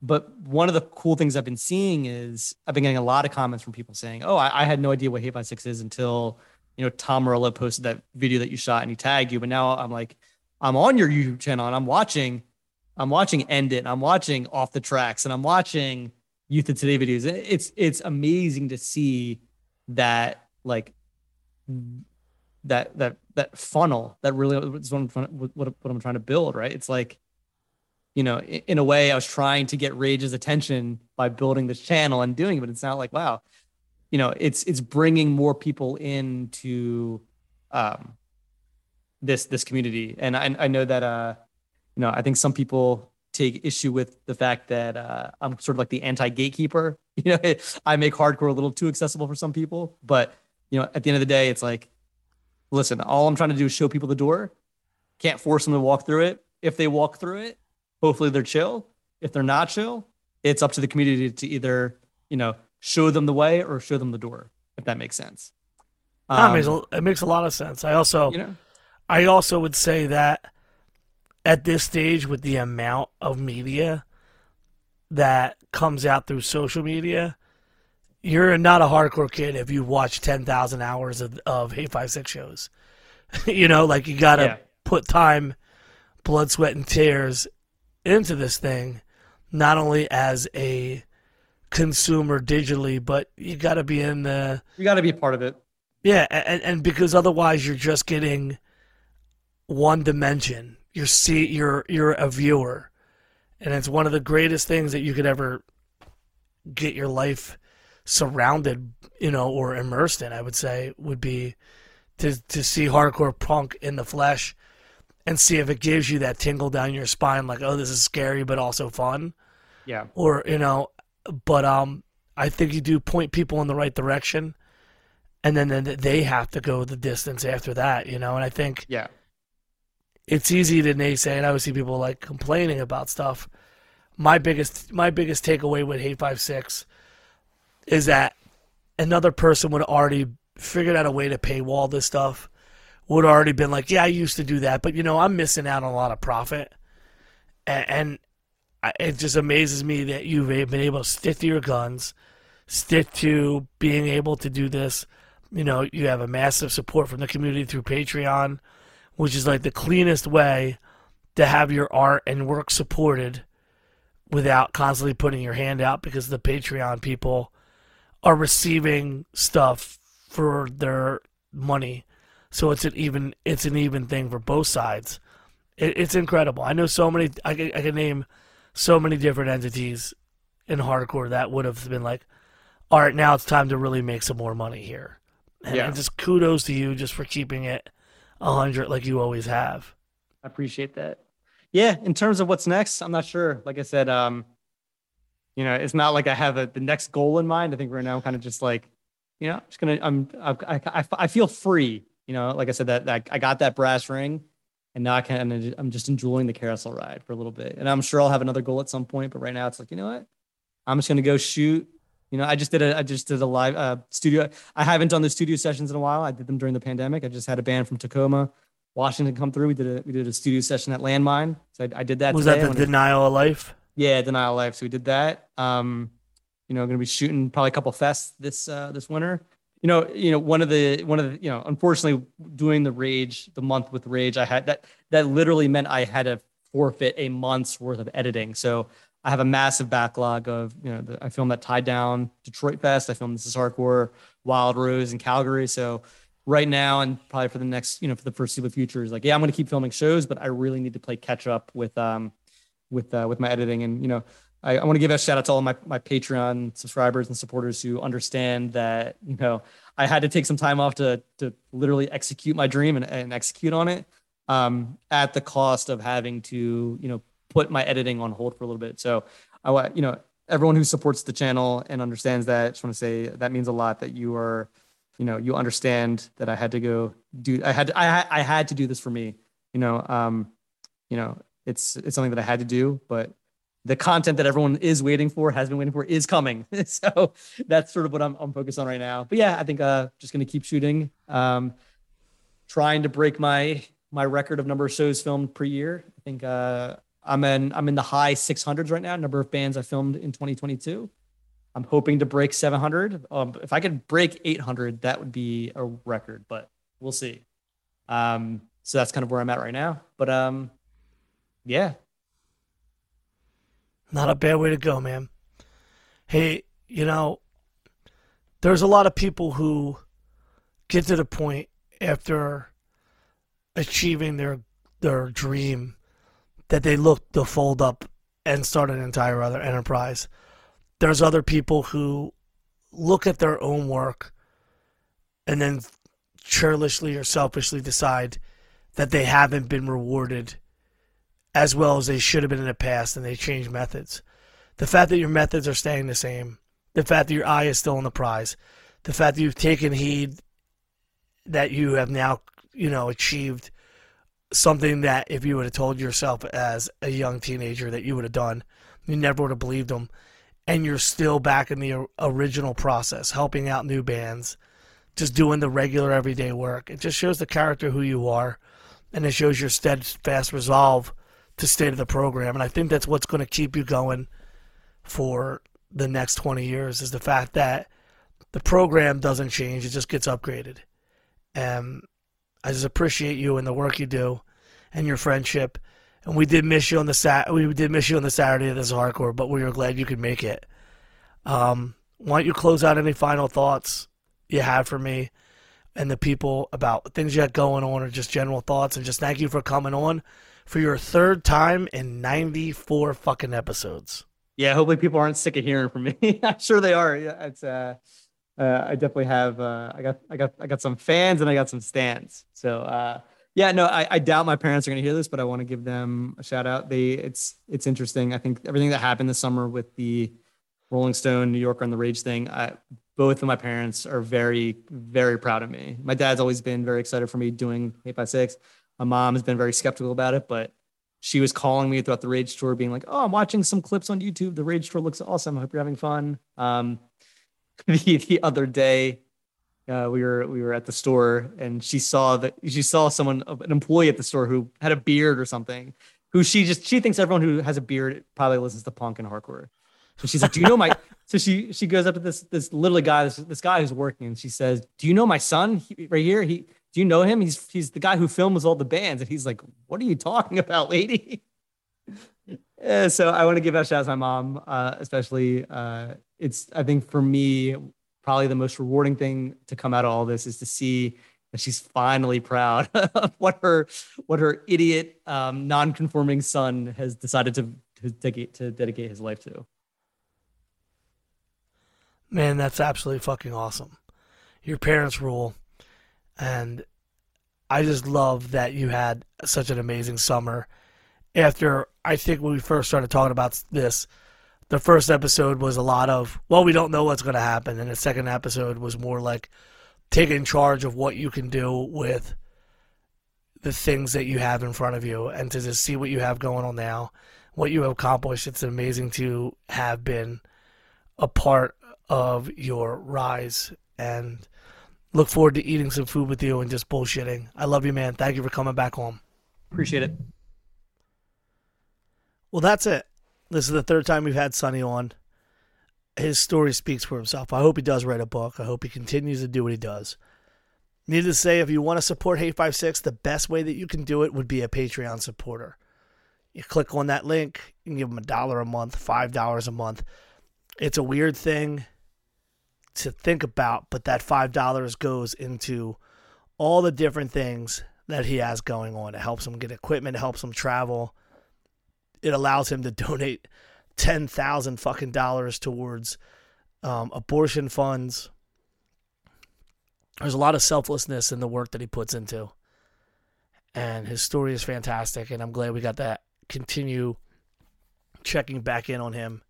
But one of the cool things I've been seeing is I've been getting a lot of comments from people saying, "Oh, I, I had no idea what Hate5six is until you know Tom Morello posted that video that you shot and he tagged you." But now I'm like, I'm on your YouTube channel and I'm watching, I'm watching End It, I'm watching Off the Tracks, and I'm watching Youth of Today videos. It's it's amazing to see that like that that that funnel that really is what I'm, trying, what, what I'm trying to build right it's like you know, in, a way, I was trying to get Rage's attention by building this channel and doing it. But it's not like, wow, you know, it's it's bringing more people into um, this this community. And I, I know that uh, you know, I think some people take issue with the fact that uh, I'm sort of like the anti gatekeeper. <laughs> You know, I make hardcore a little too accessible for some people, but you know, at the end of the day, it's like, listen, all I'm trying to do is show people the door. Can't force them to walk through it. If they walk through it, hopefully they're chill. If they're not chill, it's up to the community to either, you know, show them the way or show them the door, if that makes sense. Um, it, makes a, it makes a lot of sense. I also, you know, I also would say that at this stage, with the amount of media that comes out through social media, you're not a hardcore kid if you watch 10,000 hours of, of Hate5six shows. <laughs> you know, like you got to yeah. put time, blood, sweat, and tears into this thing, not only as a consumer digitally, but you got to be in the. You got to be a part of it. Yeah, and, and because otherwise you're just getting one dimension. You're see you're you're a viewer, and it's one of the greatest things that you could ever get your life surrounded, you know, or immersed in. I would say would be to to see hardcore punk in the flesh and see if it gives you that tingle down your spine, like, oh, this is scary but also fun. Yeah. Or you know, but um, I think you do point people in the right direction, and then then they have to go the distance after that, you know. And I think yeah, it's easy to naysay, and I would see people like complaining about stuff. My biggest my biggest takeaway with Hate5six is that another person would already figured out a way to paywall this stuff. Would already been like, yeah, I used to do that, but you know, I'm missing out on a lot of profit, and, and it just amazes me that you've been able to stick to your guns, stick to being able to do this. You know, you have a massive support from the community through Patreon, which is like the cleanest way to have your art and work supported without constantly putting your hand out because the Patreon people are receiving stuff for their money. So it's an even it's an even thing for both sides. It, it's incredible. I know so many. I can, I can name so many different entities in hardcore that would have been like, all right, now it's time to really make some more money here. And, yeah. and just kudos to you just for keeping it a hundred like you always have. I appreciate that. Yeah, in terms of what's next, I'm not sure. Like I said, um, you know, it's not like I have a, the next goal in mind. I think right now I'm kind of just like, you know, I'm just gonna, I'm, I, I, I feel free. You know, like I said, that, that I got that brass ring, and now I can, I'm just enjoying the carousel ride for a little bit. And I'm sure I'll have another goal at some point. But right now, it's like, you know what? I'm just gonna go shoot. You know, I just did a, I just did a live uh, studio. I haven't done the studio sessions in a while. I did them during the pandemic. I just had a band from Tacoma, Washington, come through. We did a, we did a studio session at Landmine. So I, I did that. Was that the Denial of Life? Yeah, Denial Life. So we did that. Um, you know, going to be shooting probably a couple fests this uh, this winter. You know, you know, one of the one of the you know, unfortunately, doing the Rage the month with Rage, I had that that literally meant I had to forfeit a month's worth of editing. So I have a massive backlog of you know, the, I filmed that Tied Down Detroit Fest. I filmed This Is Hardcore, Wild Rose in Calgary. So right now and probably for the next, you know, for the foreseeable future is like, yeah, I'm going to keep filming shows, but I really need to play catch up with um with uh, with my editing. And you know, I, I want to give a shout out to all my my Patreon subscribers and supporters who understand that you know I had to take some time off to to literally execute my dream and, and execute on it um, at the cost of having to you know put my editing on hold for a little bit. So I want you know everyone who supports the channel and understands that. I just want to say that means a lot that you are you know you understand that I had to go do I had to, I I had to do this for me. You know um, you know it's it's something that I had to do, but the content that everyone is waiting for, has been waiting for, is coming. <laughs> so that's sort of what I'm, I'm focused on right now. But yeah, I think uh, just going to keep shooting, um, trying to break my my record of number of shows filmed per year. I think uh, I'm in I'm in the high 600s right now. Number of bands I filmed in 2022. I'm hoping to break 700. Um, if I could break 800, that would be a record, but we'll see. Um, so that's kind of where I'm at right now. But um, yeah. Not a bad way to go, man. Hey, you know, there's a lot of people who get to the point after achieving their their dream that they look to fold up and start an entire other enterprise. There's other people who look at their own work and then churlishly or selfishly decide that they haven't been rewarded as well as they should have been in the past and they change methods. The fact that your methods are staying the same, the fact that your eye is still on the prize, the fact that you've taken heed that you have now, you know, achieved something that if you would have told yourself as a young teenager that you would have done, you never would have believed them. And you're still back in the original process, helping out new bands, just doing the regular everyday work. It just shows the character who you are, and it shows your steadfast resolve to stay to the program. And I think that's what's going to keep you going for the next 20 years is the fact that the program doesn't change, it just gets upgraded. And I just appreciate you and the work you do and your friendship. And we did miss you on the sat. We did miss you on the Saturday of this hardcore, but we were glad you could make it. Um, why don't you close out any final thoughts you have for me and the people about things you got going on, or just general thoughts? And just thank you for coming on for your third time in ninety four fucking episodes. Yeah, hopefully people aren't sick of hearing from me. <laughs> I'm sure they are. Yeah, it's uh, uh, I definitely have. Uh, I got, I got, I got some fans and I got some stands. So uh, yeah, no, I, I doubt my parents are to hear this, but I want to give them a shout out. They, it's, it's interesting. I think everything that happened this summer with the Rolling Stone, New Yorker, and the Rage thing. I, both of my parents are very, very proud of me. My dad's always been very excited for me doing Hate5six. My mom has been very skeptical about it, but she was calling me throughout the Rage tour, being like, "Oh, I'm watching some clips on YouTube. The Rage tour looks awesome. I hope you're having fun." Um, <laughs> the, the other day, uh, we were we were at the store and she saw that she saw someone an employee at the store who had a beard or something. Who she just she thinks everyone who has a beard probably listens to punk and hardcore. So she's like, "Do you know my?" <laughs> so she she goes up to this this little guy this this guy who's working and she says, "Do you know my son he, right here? He do you know him? He's he's the guy who films all the bands." And he's like, "What are you talking about, lady?" <laughs> yeah, so I want to give a shout out to my mom, uh, especially. Uh, it's I think for me probably the most rewarding thing to come out of all this is to see that she's finally proud <laughs> of what her what her idiot um, non-conforming son has decided to to dedicate, to dedicate his life to. Man, that's absolutely fucking awesome. Your parents rule, and I just love that you had such an amazing summer. After I think when we first started talking about this, the first episode was a lot of well we don't know what's going to happen. And the second episode was more like taking charge of what you can do with the things that you have in front of you and to just see what you have going on now. What you have accomplished it's amazing to have been a part of your rise. And look forward to eating some food with you and just bullshitting i love you man thank you for coming back home Appreciate it. well that's it this is the third time we've had Sunny on. His story speaks for himself. I hope he does write a book. I hope he continues to do what he does. Needless to say, if you want to support Hate5six, the best way that you can do it would be a Patreon supporter. You click on that link, you can give them a dollar a month, five dollars a month. It's a weird thing to think about, but that five dollars goes into all the different things that he has going on. It helps him get equipment, it helps him travel it allows him to <laughs> donate ten thousand fucking dollars towards um, abortion funds. There's a lot of selflessness in the work that he puts into, and his story is fantastic. And I'm glad we got that continue checking back in on him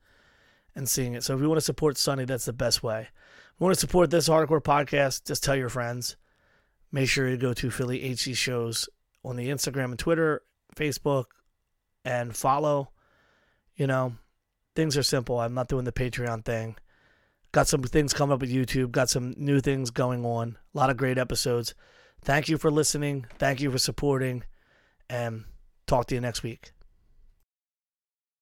and seeing it. So if you want to support Sunny, that's the best way. Want to support this hardcore podcast, just tell your friends. Make sure you go to Philly HC shows on the Instagram and Twitter, Facebook, and follow. You know, things are simple. I'm not doing the Patreon thing. Got some things coming up with YouTube, got some new things going on. A lot of great episodes. Thank you for listening. Thank you for supporting. And talk to you next week.